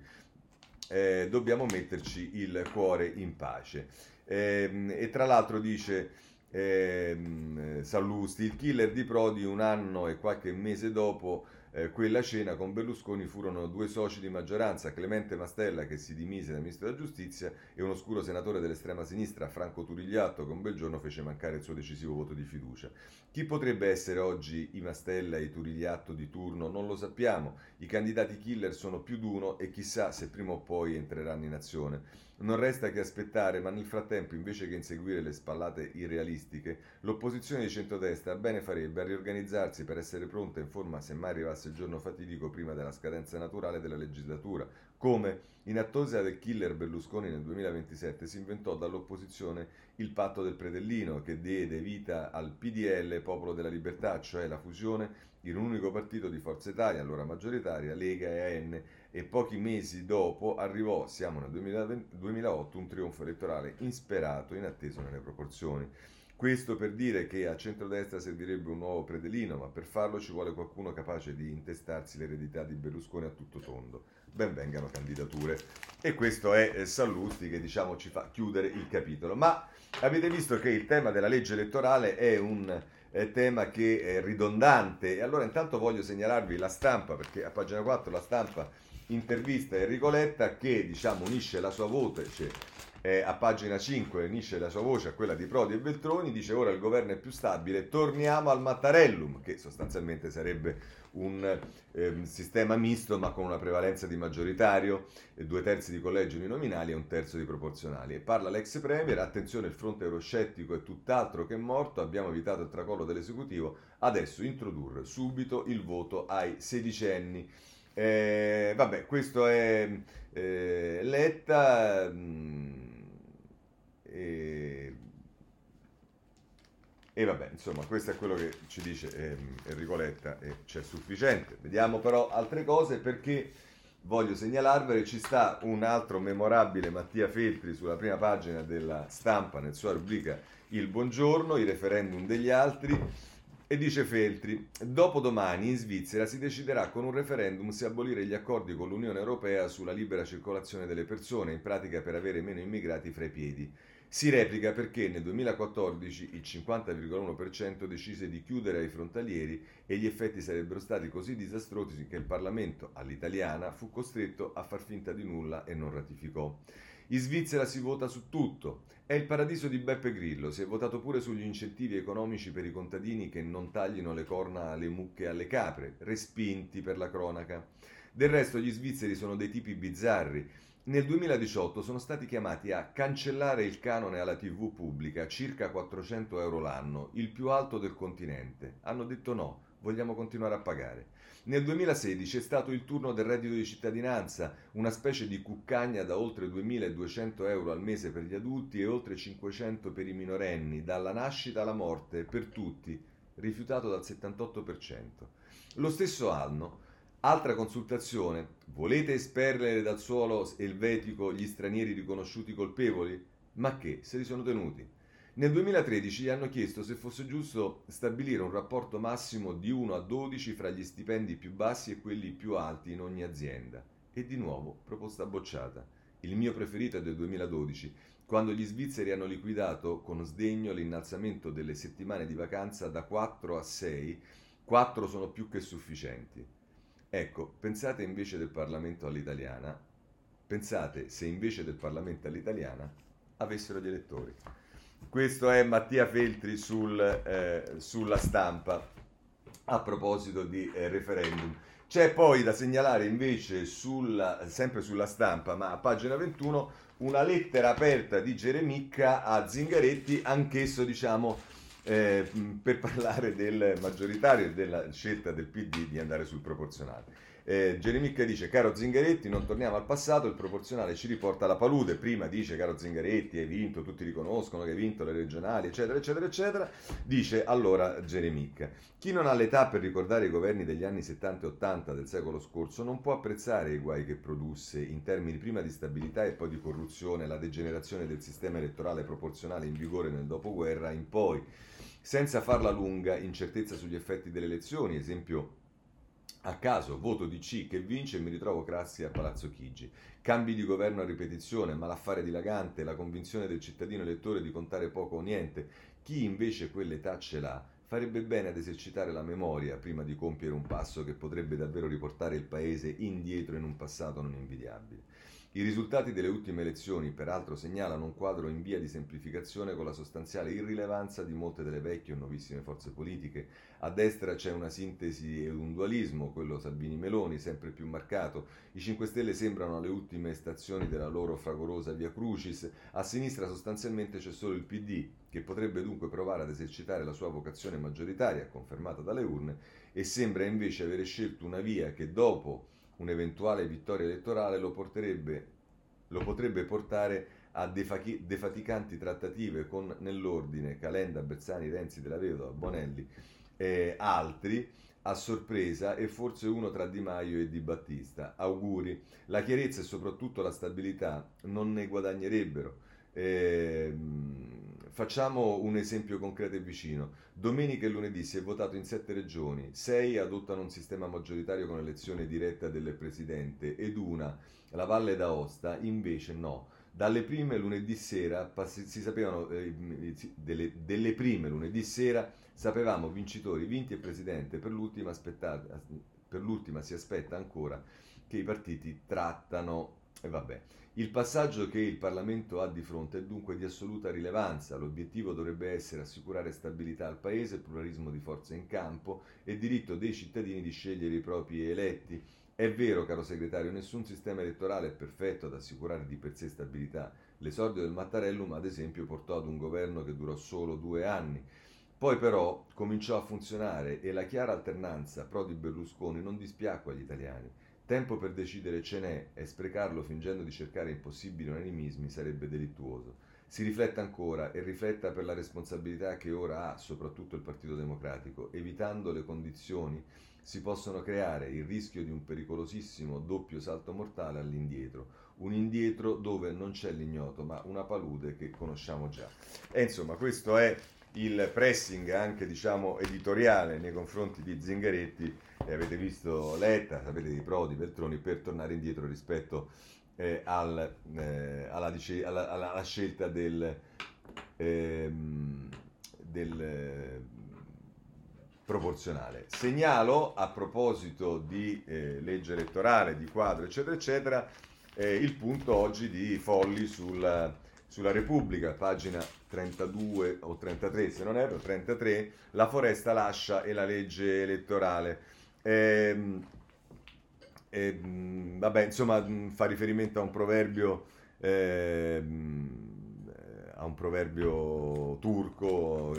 Eh, dobbiamo metterci il cuore in pace. Eh, e tra l'altro dice eh, Sallusti, il killer di Prodi un anno e qualche mese dopo eh, quella cena con Berlusconi furono due soci di maggioranza, Clemente Mastella che si dimise da ministro della giustizia e un oscuro senatore dell'estrema sinistra, Franco Turigliatto, che un bel giorno fece mancare il suo decisivo voto di fiducia. Chi potrebbe essere oggi i Mastella e i Turigliatto di turno? Non lo sappiamo. I candidati killer sono più d'uno e chissà se prima o poi entreranno in azione. Non resta che aspettare, ma nel frattempo, invece che inseguire le spallate irrealistiche, l'opposizione di centrodestra bene farebbe a riorganizzarsi per essere pronta in forma se mai arrivasse il giorno fatidico prima della scadenza naturale della legislatura, come in attesa del killer Berlusconi nel 2027 si inventò dall'opposizione il patto del predellino che diede vita al PDL Popolo della Libertà, cioè la fusione in un unico partito di Forza Italia, allora maggioritaria, Lega e AN, e pochi mesi dopo arrivò, siamo nel 2020, 2008, un trionfo elettorale insperato, inatteso nelle proporzioni. Questo per dire che a centrodestra servirebbe un nuovo predelino, ma per farlo ci vuole qualcuno capace di intestarsi l'eredità di Berlusconi a tutto tondo. Ben vengano candidature. E questo è eh, Sallusti che diciamo ci fa chiudere il capitolo. Ma avete visto che il tema della legge elettorale è un tema che è ridondante. E allora intanto voglio segnalarvi la stampa, perché a pagina 4 la stampa intervista Enrico Letta che diciamo unisce la sua voce cioè, eh, a pagina 5 unisce la sua voce a quella di Prodi e Veltroni dice ora il governo è più stabile torniamo al Mattarellum che sostanzialmente sarebbe un eh, sistema misto ma con una prevalenza di maggioritario due terzi di collegi uninominali e un terzo di proporzionali. E parla l'ex premier attenzione il fronte euroscettico è tutt'altro che morto abbiamo evitato il tracollo dell'esecutivo adesso introdurre subito il voto ai sedicenni eh, vabbè, questo è eh, Letta. Mh, mm, e, e, vabbè, insomma, questo è quello che ci dice eh, Enrico Letta e c'è sufficiente. Vediamo però altre cose perché voglio segnalarvele, ci sta un altro memorabile Mattia Feltri sulla prima pagina della stampa nel sua rubrica Il buongiorno, i referendum degli altri e dice Feltri, dopo domani in Svizzera si deciderà con un referendum se abolire gli accordi con l'Unione Europea sulla libera circolazione delle persone, in pratica per avere meno immigrati fra i piedi. Si replica perché nel 2014 il 50,1% decise di chiudere ai frontalieri e gli effetti sarebbero stati così disastrosi che il Parlamento, all'italiana, fu costretto a far finta di nulla e non ratificò. In Svizzera si vota su tutto. È il paradiso di Beppe Grillo. Si è votato pure sugli incentivi economici per i contadini che non taglino le corna alle mucche e alle capre, respinti per la cronaca. Del resto gli svizzeri sono dei tipi bizzarri. Nel 2018 sono stati chiamati a cancellare il canone alla TV pubblica, circa 400 euro l'anno, il più alto del continente. Hanno detto no, vogliamo continuare a pagare. Nel 2016 è stato il turno del reddito di cittadinanza, una specie di cuccagna da oltre 2.200 euro al mese per gli adulti e oltre 500 per i minorenni, dalla nascita alla morte, per tutti, rifiutato dal 78%. Lo stesso anno, altra consultazione, volete esperlere dal suolo elvetico gli stranieri riconosciuti colpevoli? Ma che, se li sono tenuti. Nel 2013 gli hanno chiesto se fosse giusto stabilire un rapporto massimo di 1 a 12 fra gli stipendi più bassi e quelli più alti in ogni azienda. E di nuovo proposta bocciata. Il mio preferito è del 2012, quando gli svizzeri hanno liquidato con sdegno l'innalzamento delle settimane di vacanza da 4 a 6. 4 sono più che sufficienti. Ecco, pensate invece del Parlamento all'italiana, pensate se invece del Parlamento all'italiana avessero gli elettori. Questo è Mattia Feltri sul, eh, sulla stampa a proposito di eh, referendum. C'è poi da segnalare invece, sulla, sempre sulla stampa, ma a pagina 21, una lettera aperta di Geremicca a Zingaretti, anch'esso diciamo eh, per parlare del maggioritario e della scelta del PD di andare sul proporzionale. Eh, Geremicca dice, caro Zingaretti, non torniamo al passato, il proporzionale ci riporta alla palude. Prima dice, caro Zingaretti, hai vinto, tutti riconoscono che hai vinto le regionali, eccetera, eccetera, eccetera. Dice allora Geremicca, chi non ha l'età per ricordare i governi degli anni 70 e 80 del secolo scorso non può apprezzare i guai che produsse in termini prima di stabilità e poi di corruzione la degenerazione del sistema elettorale proporzionale in vigore nel dopoguerra in poi. Senza farla lunga, incertezza sugli effetti delle elezioni, esempio a caso, voto di C che vince e mi ritrovo Craxi a Palazzo Chigi. Cambi di governo a ripetizione, malaffare dilagante, la convinzione del cittadino elettore di contare poco o niente. Chi invece quell'età ce l'ha farebbe bene ad esercitare la memoria prima di compiere un passo che potrebbe davvero riportare il paese indietro in un passato non invidiabile. I risultati delle ultime elezioni, peraltro, segnalano un quadro in via di semplificazione con la sostanziale irrilevanza di molte delle vecchie o nuovissime forze politiche. A destra c'è una sintesi e un dualismo, quello Salvini-Meloni, sempre più marcato. I 5 Stelle sembrano alle ultime stazioni della loro fragorosa via Crucis. A sinistra sostanzialmente c'è solo il PD, che potrebbe dunque provare ad esercitare la sua vocazione maggioritaria, confermata dalle urne, e sembra invece avere scelto una via che dopo un'eventuale vittoria elettorale lo, lo potrebbe portare a defachi, defaticanti trattative con nell'ordine Calenda, Bersani, Renzi, Della Vedova, Bonelli e altri a sorpresa e forse uno tra Di Maio e Di Battista. Auguri. La chiarezza e soprattutto la stabilità non ne guadagnerebbero. Eh, Facciamo un esempio concreto e vicino. Domenica e lunedì si è votato in sette regioni, sei adottano un sistema maggioritario con elezione diretta del presidente ed una, la Valle d'Aosta, invece no. Dalle prime lunedì sera si sapevano eh, delle, delle, prime lunedì sera sapevamo vincitori, vinti e presidente. Per l'ultima, per l'ultima si aspetta ancora che i partiti trattano e vabbè. Il passaggio che il Parlamento ha di fronte è dunque di assoluta rilevanza. L'obiettivo dovrebbe essere assicurare stabilità al Paese, pluralismo di forze in campo e diritto dei cittadini di scegliere i propri eletti. È vero, caro segretario, nessun sistema elettorale è perfetto ad assicurare di per sé stabilità. L'esordio del Mattarellum, ad esempio, portò ad un governo che durò solo due anni. Poi però cominciò a funzionare e la chiara alternanza Prodi-Berlusconi non dispiacque agli italiani. Tempo per decidere ce n'è e sprecarlo fingendo di cercare impossibili unanimismi sarebbe delittuoso. Si rifletta ancora e rifletta per la responsabilità che ora ha soprattutto il Partito Democratico, evitando le condizioni si possono creare il rischio di un pericolosissimo doppio salto mortale all'indietro, un indietro dove non c'è l'ignoto ma una palude che conosciamo già. E insomma questo è il pressing anche diciamo editoriale nei confronti di Zingaretti e avete visto Letta, sapete di Prodi, Beltroni per tornare indietro rispetto eh, al, eh, alla, alla, alla, alla, scelta del, ehm, del eh, proporzionale. Segnalo a proposito di eh, legge elettorale, di quadro eccetera eccetera eh, il punto oggi di Folli sulla sulla Repubblica, pagina 32 o 33 se non erro, 33, la foresta lascia e la legge elettorale. E, e, vabbè, insomma, fa riferimento a un proverbio, eh, a un proverbio turco.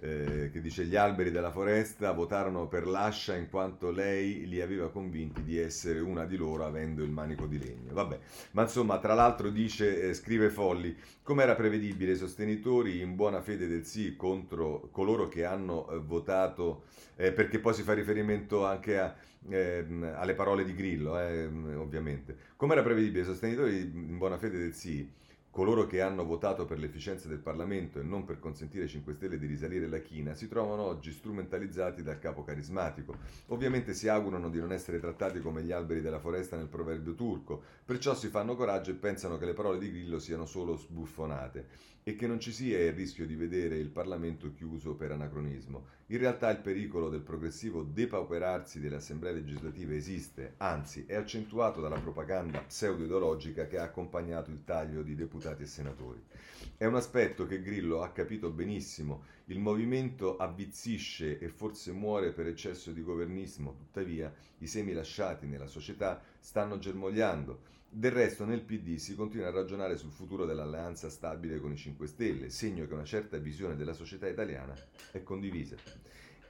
Eh, che dice gli alberi della foresta votarono per Lascia in quanto lei li aveva convinti di essere una di loro avendo il manico di legno. Vabbè, ma insomma, tra l'altro dice, eh, scrive Folli, come era prevedibile, i sostenitori in buona fede del sì contro coloro che hanno eh, votato, eh, perché poi si fa riferimento anche a, ehm, alle parole di Grillo, eh, ovviamente. Come era prevedibile, i sostenitori in buona fede del sì Coloro che hanno votato per l'efficienza del Parlamento e non per consentire ai 5 Stelle di risalire la china si trovano oggi strumentalizzati dal capo carismatico. Ovviamente si augurano di non essere trattati come gli alberi della foresta nel proverbio turco, perciò si fanno coraggio e pensano che le parole di Grillo siano solo sbuffonate e che non ci sia il rischio di vedere il Parlamento chiuso per anacronismo. In realtà il pericolo del progressivo depauperarsi delle assemblee legislative esiste, anzi è accentuato dalla propaganda pseudo-ideologica che ha accompagnato il taglio di deputati e senatori. È un aspetto che Grillo ha capito benissimo. Il movimento avvizzisce e forse muore per eccesso di governismo, tuttavia i semi lasciati nella società stanno germogliando. Del resto nel PD si continua a ragionare sul futuro dell'alleanza stabile con i 5 Stelle, segno che una certa visione della società italiana è condivisa.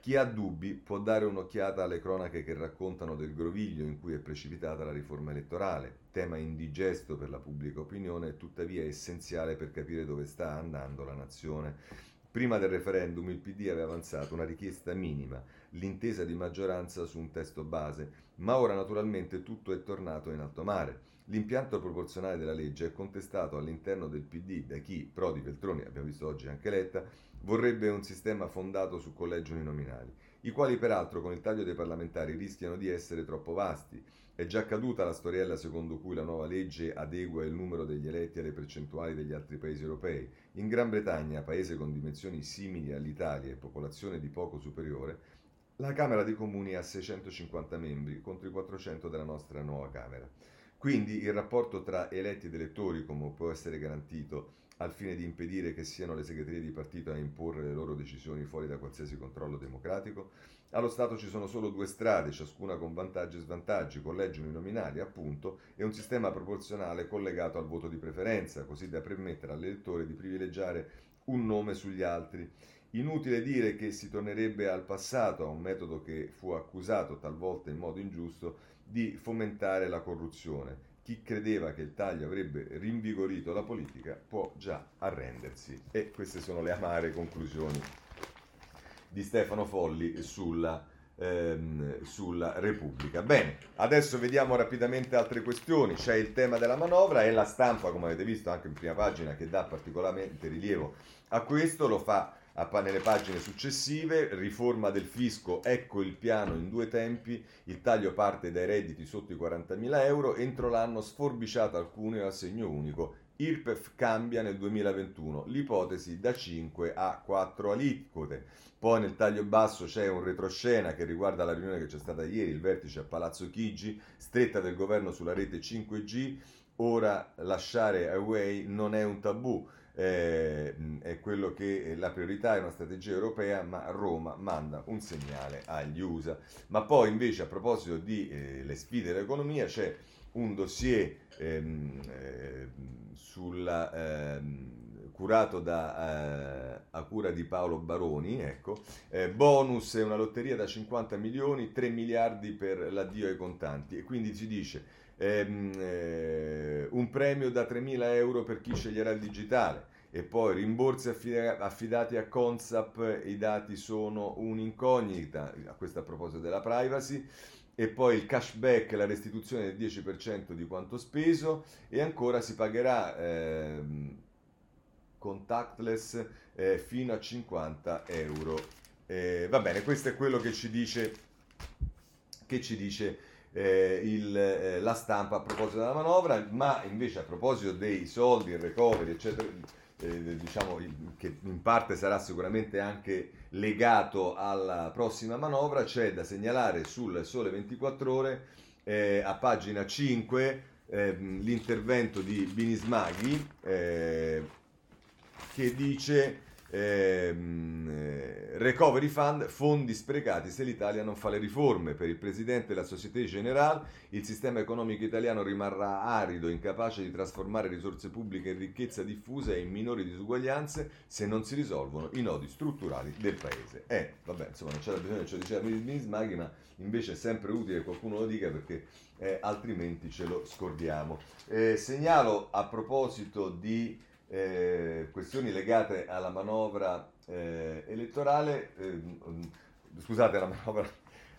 Chi ha dubbi può dare un'occhiata alle cronache che raccontano del groviglio in cui è precipitata la riforma elettorale, tema indigesto per la pubblica opinione tuttavia essenziale per capire dove sta andando la nazione. Prima del referendum il PD aveva avanzato una richiesta minima, l'intesa di maggioranza su un testo base, ma ora naturalmente tutto è tornato in alto mare. L'impianto proporzionale della legge è contestato all'interno del PD da chi, Prodi, Veltroni, abbiamo visto oggi anche Letta, vorrebbe un sistema fondato su collegi uninominali, i quali peraltro con il taglio dei parlamentari rischiano di essere troppo vasti. È già caduta la storiella secondo cui la nuova legge adegua il numero degli eletti alle percentuali degli altri paesi europei. In Gran Bretagna, paese con dimensioni simili all'Italia e popolazione di poco superiore, la Camera dei Comuni ha 650 membri contro i 400 della nostra nuova Camera. Quindi il rapporto tra eletti ed elettori, come può essere garantito al fine di impedire che siano le segreterie di partito a imporre le loro decisioni fuori da qualsiasi controllo democratico? Allo Stato ci sono solo due strade, ciascuna con vantaggi e svantaggi, collegi uninominali appunto e un sistema proporzionale collegato al voto di preferenza, così da permettere all'elettore di privilegiare un nome sugli altri. Inutile dire che si tornerebbe al passato, a un metodo che fu accusato talvolta in modo ingiusto di fomentare la corruzione. Chi credeva che il taglio avrebbe rinvigorito la politica può già arrendersi. E queste sono le amare conclusioni di Stefano Folli sulla, ehm, sulla Repubblica. Bene, adesso vediamo rapidamente altre questioni. C'è il tema della manovra e la stampa, come avete visto anche in prima pagina, che dà particolarmente rilievo a questo, lo fa nelle pagine successive, riforma del fisco, ecco il piano in due tempi, il taglio parte dai redditi sotto i 40.000 euro, entro l'anno sforbiciato alcune a segno unico, IRPEF cambia nel 2021, l'ipotesi da 5 a 4 aliquote. Poi nel taglio basso c'è un retroscena che riguarda la riunione che c'è stata ieri, il vertice a Palazzo Chigi, stretta del governo sulla rete 5G, ora lasciare Huawei non è un tabù eh, è quello che la priorità è una strategia europea, ma Roma manda un segnale agli USA. Ma poi invece a proposito di eh, sfide dell'economia c'è un dossier ehm, eh, sulla, ehm, curato da, eh, a cura di Paolo Baroni, ecco, eh, bonus è una lotteria da 50 milioni, 3 miliardi per l'addio ai contanti e quindi si dice ehm, eh, un premio da 3.000 euro per chi sceglierà il digitale. E poi rimborsi affidati a Consap, i dati sono un'incognita, questo a proposito della privacy, e poi il cashback, la restituzione del 10% di quanto speso. E ancora si pagherà eh, contactless eh, fino a 50 euro. Eh, va bene, questo è quello che ci dice, che ci dice eh, il, eh, la stampa a proposito della manovra, ma invece a proposito dei soldi, il recovery, eccetera, eh, diciamo che in parte sarà sicuramente anche legato alla prossima manovra, c'è da segnalare sul Sole 24 Ore eh, a pagina 5 eh, l'intervento di Binismaghi eh, che dice Ehm, eh, recovery Fund, fondi sprecati se l'Italia non fa le riforme. Per il Presidente della Société Générale il sistema economico italiano rimarrà arido, incapace di trasformare risorse pubbliche in ricchezza diffusa e in minori disuguaglianze se non si risolvono i nodi strutturali del Paese. Eh, vabbè, insomma, non c'era bisogno, ce lo diceva Minismaghi, ma invece è sempre utile che qualcuno lo dica perché eh, altrimenti ce lo scordiamo. Eh, segnalo a proposito di eh, questioni legate alla manovra eh, elettorale, eh, scusate, alla manovra,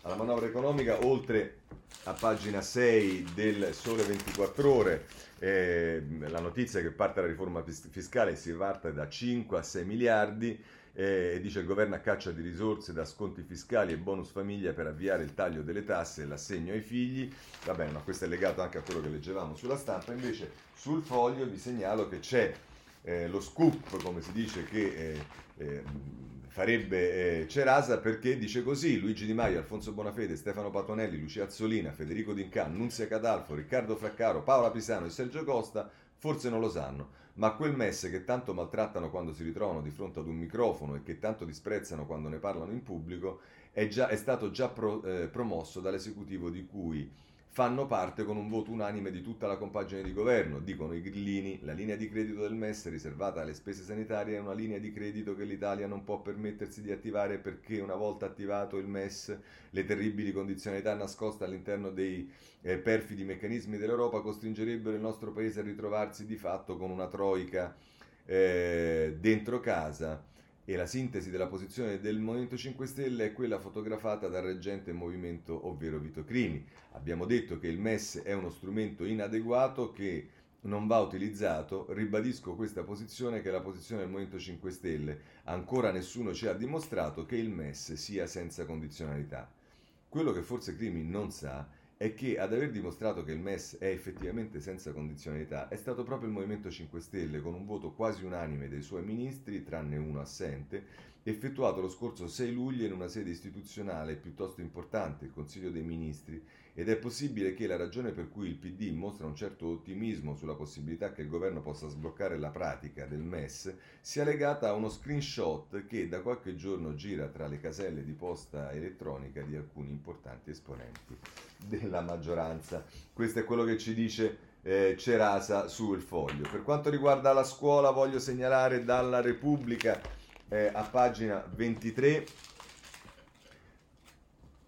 alla manovra, economica, oltre a pagina 6 del Sole 24 Ore, eh, la notizia che parte la riforma fiscale si parte da 5 a 6 miliardi, e dice il governo a caccia di risorse da sconti fiscali e bonus famiglia per avviare il taglio delle tasse e l'assegno ai figli. Va bene, ma questo è legato anche a quello che leggevamo sulla stampa. Invece sul foglio vi segnalo che c'è eh, lo scoop, come si dice, che eh, eh, farebbe eh, Cerasa perché dice così Luigi Di Maio, Alfonso Bonafede, Stefano Patonelli, Lucia Azzolina, Federico D'Incan, Nunzia Cadalfo, Riccardo Fraccaro, Paola Pisano e Sergio Costa forse non lo sanno, ma quel MES che tanto maltrattano quando si ritrovano di fronte ad un microfono e che tanto disprezzano quando ne parlano in pubblico, è, già, è stato già pro, eh, promosso dall'esecutivo di cui fanno parte con un voto unanime di tutta la compagine di governo. Dicono i grillini, la linea di credito del MES riservata alle spese sanitarie è una linea di credito che l'Italia non può permettersi di attivare perché una volta attivato il MES le terribili condizionalità nascoste all'interno dei eh, perfidi meccanismi dell'Europa costringerebbero il nostro paese a ritrovarsi di fatto con una troica eh, dentro casa e la sintesi della posizione del Movimento 5 Stelle è quella fotografata dal reggente movimento, ovvero Vito Crimi. Abbiamo detto che il MES è uno strumento inadeguato che non va utilizzato, ribadisco questa posizione che è la posizione del Movimento 5 Stelle. Ancora nessuno ci ha dimostrato che il MES sia senza condizionalità. Quello che forse Crimi non sa è che ad aver dimostrato che il MES è effettivamente senza condizionalità è stato proprio il Movimento 5 Stelle, con un voto quasi unanime dei suoi ministri, tranne uno assente, effettuato lo scorso 6 luglio in una sede istituzionale piuttosto importante, il Consiglio dei Ministri, ed è possibile che la ragione per cui il PD mostra un certo ottimismo sulla possibilità che il governo possa sbloccare la pratica del MES sia legata a uno screenshot che da qualche giorno gira tra le caselle di posta elettronica di alcuni importanti esponenti della maggioranza. Questo è quello che ci dice eh, Cerasa sul foglio. Per quanto riguarda la scuola voglio segnalare dalla Repubblica eh, a pagina 23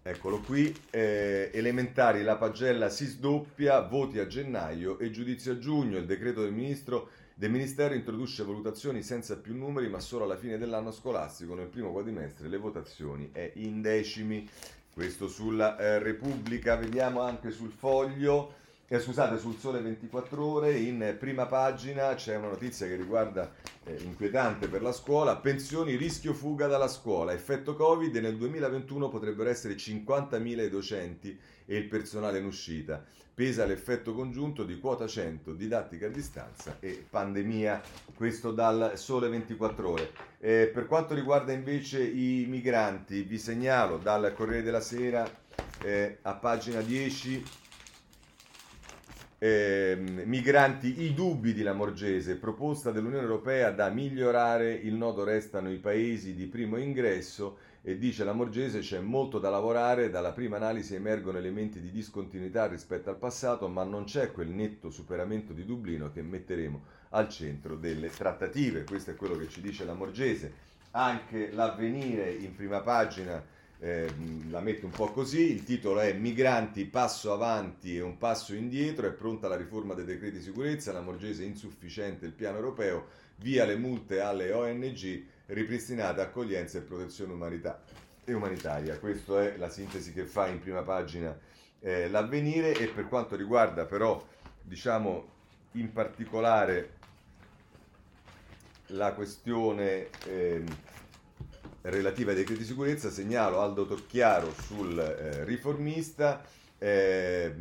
Eccolo qui, eh, elementari, la pagella si sdoppia, voti a gennaio e giudizio a giugno. Il decreto del, ministro, del Ministero introduce valutazioni senza più numeri ma solo alla fine dell'anno scolastico. Nel primo quadrimestre le votazioni è in decimi. Questo sulla eh, Repubblica, vediamo anche sul foglio eh, scusate, sul Sole 24 Ore, in prima pagina c'è una notizia che riguarda eh, inquietante per la scuola, pensioni, rischio fuga dalla scuola, effetto Covid, nel 2021 potrebbero essere 50.000 i docenti e il personale in uscita. Pesa l'effetto congiunto di quota 100, didattica a distanza e pandemia, questo dal Sole 24 Ore. Eh, per quanto riguarda invece i migranti, vi segnalo dal Corriere della Sera eh, a pagina 10 eh, migranti, i dubbi di Lamorgese, proposta dell'Unione Europea da migliorare, il nodo restano i paesi di primo ingresso e dice Lamorgese c'è molto da lavorare, dalla prima analisi emergono elementi di discontinuità rispetto al passato, ma non c'è quel netto superamento di Dublino che metteremo al centro delle trattative, questo è quello che ci dice Lamorgese. Anche l'avvenire in prima pagina eh, la metto un po' così, il titolo è Migranti, passo avanti e un passo indietro, è pronta la riforma dei decreti di sicurezza, la Morgese insufficiente il piano europeo, via le multe alle ONG, ripristinate accoglienza e protezione umanità e umanitaria. Questa è la sintesi che fa in prima pagina eh, l'avvenire e per quanto riguarda però diciamo in particolare la questione eh, relativa ai decreti di sicurezza, segnalo Aldo Tocchiaro sul eh, riformista, eh,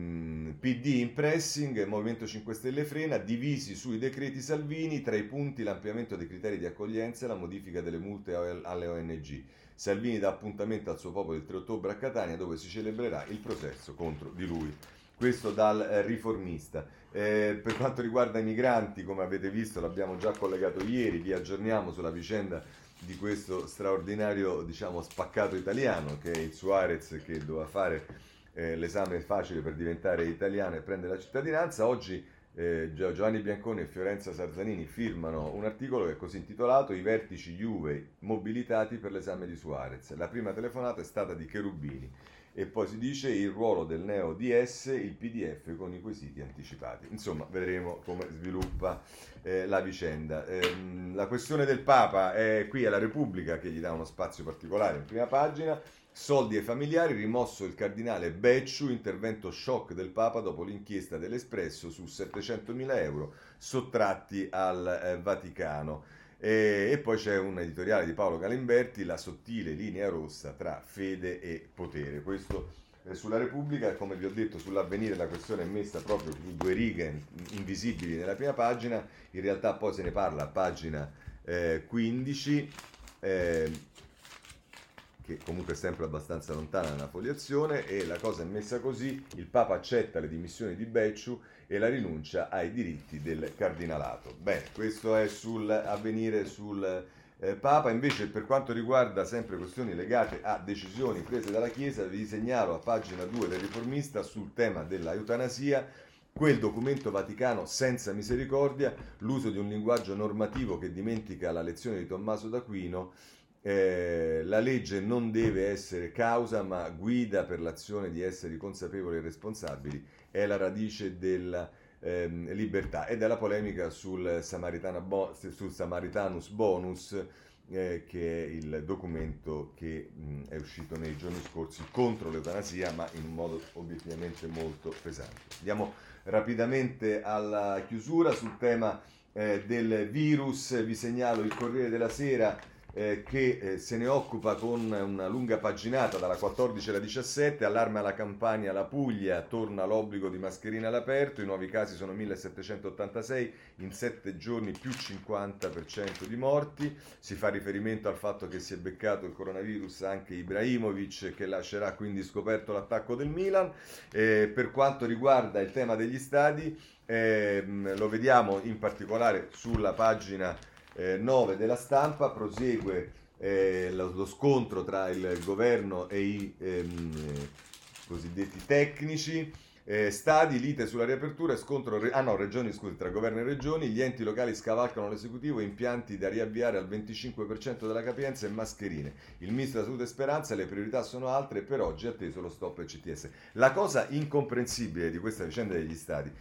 PD in pressing, Movimento 5 Stelle frena, divisi sui decreti Salvini, tra i punti l'ampliamento dei criteri di accoglienza e la modifica delle multe alle ONG. Salvini dà appuntamento al suo popolo il 3 ottobre a Catania dove si celebrerà il processo contro di lui. Questo dal eh, riformista. Eh, per quanto riguarda i migranti, come avete visto, l'abbiamo già collegato ieri, vi aggiorniamo sulla vicenda di questo straordinario diciamo, spaccato italiano che è il Suarez che doveva fare eh, l'esame facile per diventare italiano e prendere la cittadinanza. Oggi eh, Giovanni Bianconi e Fiorenza Sarzanini firmano un articolo che è così intitolato I vertici Juve mobilitati per l'esame di Suarez. La prima telefonata è stata di Cherubini e poi si dice il ruolo del neo DS, il PDF con i quesiti anticipati. Insomma, vedremo come sviluppa eh, la vicenda. Eh, la questione del Papa è qui alla Repubblica che gli dà uno spazio particolare in prima pagina. Soldi ai familiari, rimosso il cardinale Becciu, intervento shock del Papa dopo l'inchiesta dell'Espresso su 700.000 euro sottratti al eh, Vaticano. E, e, poi c'è un editoriale di Paolo Galimberti, La sottile linea rossa tra fede e potere. Questo eh, sulla Repubblica, come vi ho detto, sull'avvenire la questione è messa proprio in due righe invisibili nella prima pagina, in realtà poi se ne parla a pagina eh, 15. Eh, che comunque è sempre abbastanza lontana nella foliazione, e la cosa è messa così, il Papa accetta le dimissioni di Becciu e la rinuncia ai diritti del cardinalato. Bene, questo è sul avvenire sul eh, Papa, invece per quanto riguarda sempre questioni legate a decisioni prese dalla Chiesa, vi segnalo a pagina 2 del riformista sul tema della eutanasia, quel documento vaticano senza misericordia, l'uso di un linguaggio normativo che dimentica la lezione di Tommaso d'Aquino, eh, la legge non deve essere causa ma guida per l'azione di esseri consapevoli e responsabili, è la radice della eh, libertà ed è la polemica sul, Bo- sul Samaritanus Bonus eh, che è il documento che mh, è uscito nei giorni scorsi contro l'eutanasia ma in un modo obiettivamente molto pesante. Andiamo rapidamente alla chiusura sul tema eh, del virus, vi segnalo il Corriere della Sera eh, che eh, se ne occupa con una lunga paginata dalla 14 alla 17, allarme alla campagna La Puglia, torna l'obbligo di mascherina all'aperto, i nuovi casi sono 1786, in 7 giorni più 50% di morti, si fa riferimento al fatto che si è beccato il coronavirus anche Ibrahimovic che lascerà quindi scoperto l'attacco del Milan, eh, per quanto riguarda il tema degli stadi, ehm, lo vediamo in particolare sulla pagina eh, 9 della stampa prosegue eh, lo, lo, scontro tra il governo e i ehm, cosiddetti tecnici. Eh, stadi, lite sulla riapertura, scontro, re- ah no, regioni, scusi, tra governo e regioni, gli enti locali scavalcano l'esecutivo, impianti da riavviare al 25% della capienza e mascherine. Il ministro della Salute Speranza, le priorità sono altre, per oggi è atteso lo stop CTS. La cosa incomprensibile di questa vicenda degli stadi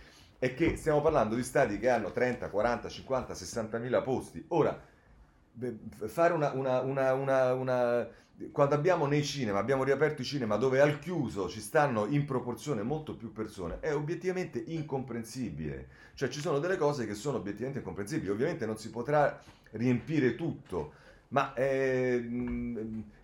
è che stiamo parlando di stadi che hanno 30, 40, 50, 60 mila posti. Ora, fare una, una, una, una, Quando abbiamo nei cinema, abbiamo riaperto i cinema dove al chiuso ci stanno in proporzione molto più persone, è obiettivamente incomprensibile. Cioè ci sono delle cose che sono obiettivamente incomprensibili. Ovviamente non si potrà riempire tutto ma eh,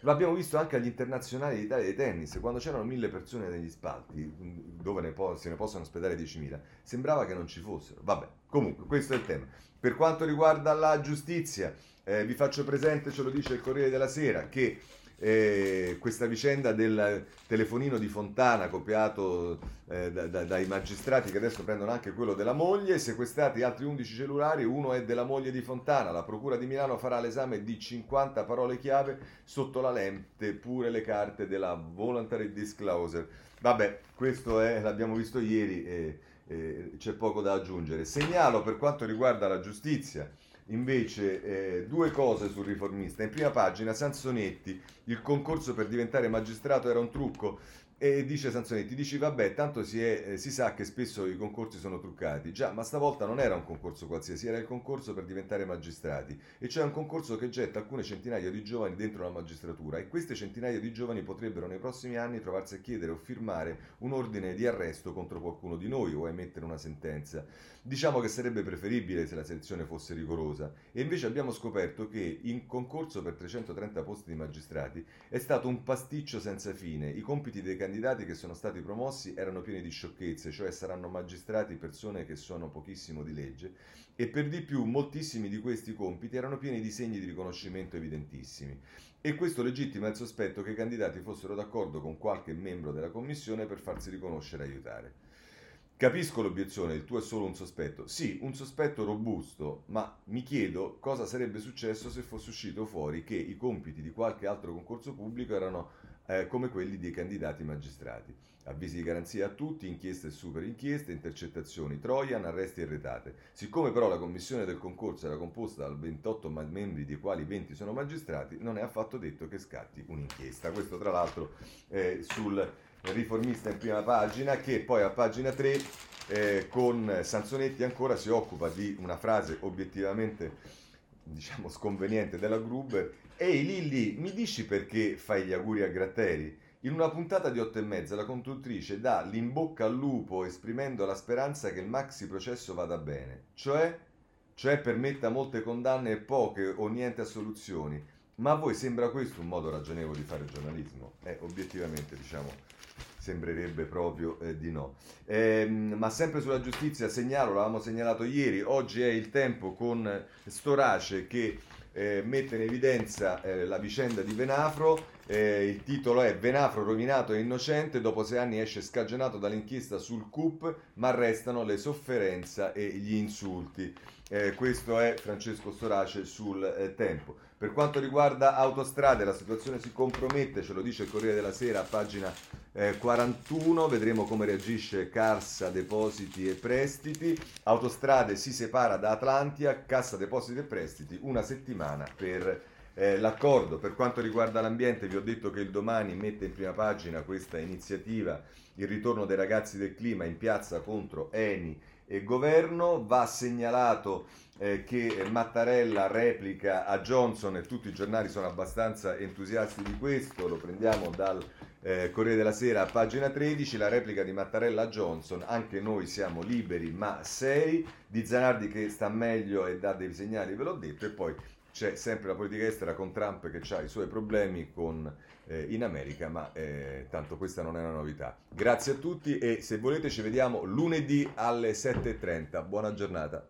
lo abbiamo visto anche agli internazionali d'Italia di tennis, quando c'erano mille persone negli spalti, dove ne po- se ne possono ospedare 10.000, sembrava che non ci fossero. Vabbè, comunque, questo è il tema. Per quanto riguarda la giustizia, eh, vi faccio presente, ce lo dice il Corriere della Sera, che eh, questa vicenda del telefonino di Fontana copiato eh, da, da, dai magistrati che adesso prendono anche quello della moglie, sequestrati altri 11 cellulari, uno è della moglie di Fontana, la Procura di Milano farà l'esame di 50 parole chiave sotto la lente, pure le carte della voluntary disclosure. Vabbè, questo è, l'abbiamo visto ieri e, e c'è poco da aggiungere. Segnalo per quanto riguarda la giustizia invece eh, due cose sul riformista. In prima pagina Sansonetti, il concorso per diventare magistrato era un trucco. E dice Sansonetti, dici vabbè, tanto si, è, eh, si, sa che spesso i concorsi sono truccati. Già, ma stavolta non era un concorso qualsiasi, era il concorso per diventare magistrati. E cioè un concorso che getta alcune centinaia di giovani dentro la magistratura. E queste centinaia di giovani potrebbero nei prossimi anni trovarsi a chiedere o firmare un ordine di arresto contro qualcuno di noi o emettere una sentenza. Diciamo che sarebbe preferibile se la selezione fosse rigorosa. E invece abbiamo scoperto che in concorso per 330 posti di magistrati è stato un pasticcio senza fine. I compiti dei candidati che sono stati promossi erano pieni di sciocchezze, cioè saranno magistrati persone che sono pochissimo di legge e per di più moltissimi di questi compiti erano pieni di segni di riconoscimento evidentissimi. E questo legittima il sospetto che i candidati fossero d'accordo con qualche membro della commissione per farsi riconoscere e aiutare. Capisco l'obiezione, il tuo è solo un sospetto. Sì, un sospetto robusto, ma mi chiedo cosa sarebbe successo se fosse uscito fuori che i compiti di qualche altro concorso pubblico erano eh, come quelli dei candidati magistrati. Avvisi di garanzia a tutti, inchieste e super inchieste, intercettazioni, Trojan, arresti e retate. Siccome però la commissione del concorso era composta da 28 membri, dei quali 20 sono magistrati, non è affatto detto che scatti un'inchiesta. Questo tra l'altro eh, sul riformista in prima pagina, che poi a pagina 3 eh, con Sansonetti ancora si occupa di una frase obiettivamente diciamo sconveniente della Gruber Ehi Lilli, mi dici perché fai gli auguri a Gratteri? In una puntata di otto e mezza la conduttrice dà l'imbocca al lupo esprimendo la speranza che il maxi processo vada bene, cioè, cioè permetta molte condanne e poche o niente assoluzioni. Ma a voi sembra questo un modo ragionevole di fare giornalismo? Eh, obiettivamente, diciamo, sembrerebbe proprio eh, di no. Eh, ma sempre sulla giustizia segnalo, l'avevamo segnalato ieri, oggi è il tempo con Storace che eh, mette in evidenza eh, la vicenda di Venafro. Eh, il titolo è Venafro rovinato e innocente, dopo sei anni esce scagionato dall'inchiesta sul CUP, ma restano le sofferenze e gli insulti. Eh, questo è Francesco Storace sul tempo. Per quanto riguarda autostrade, la situazione si compromette, ce lo dice il Corriere della Sera a pagina eh, 41, vedremo come reagisce Carsa Depositi e Prestiti. Autostrade si separa da Atlantia, Cassa Depositi e Prestiti, una settimana per eh, l'accordo. Per quanto riguarda l'ambiente, vi ho detto che il domani mette in prima pagina questa iniziativa, il ritorno dei ragazzi del clima in piazza contro Eni e governo. Va segnalato eh, che Mattarella replica a Johnson e tutti i giornali sono abbastanza entusiasti di questo, lo prendiamo dal eh, Corriere della Sera pagina 13, la replica di Mattarella Johnson, anche noi siamo liberi ma sei, di Zanardi che sta meglio e dà dei segnali, ve l'ho detto, e poi c'è sempre la politica estera con Trump che ha i suoi problemi con, eh, in America, ma eh, tanto questa non è una novità. Grazie a tutti e se volete ci vediamo lunedì alle 7.30. Buona giornata.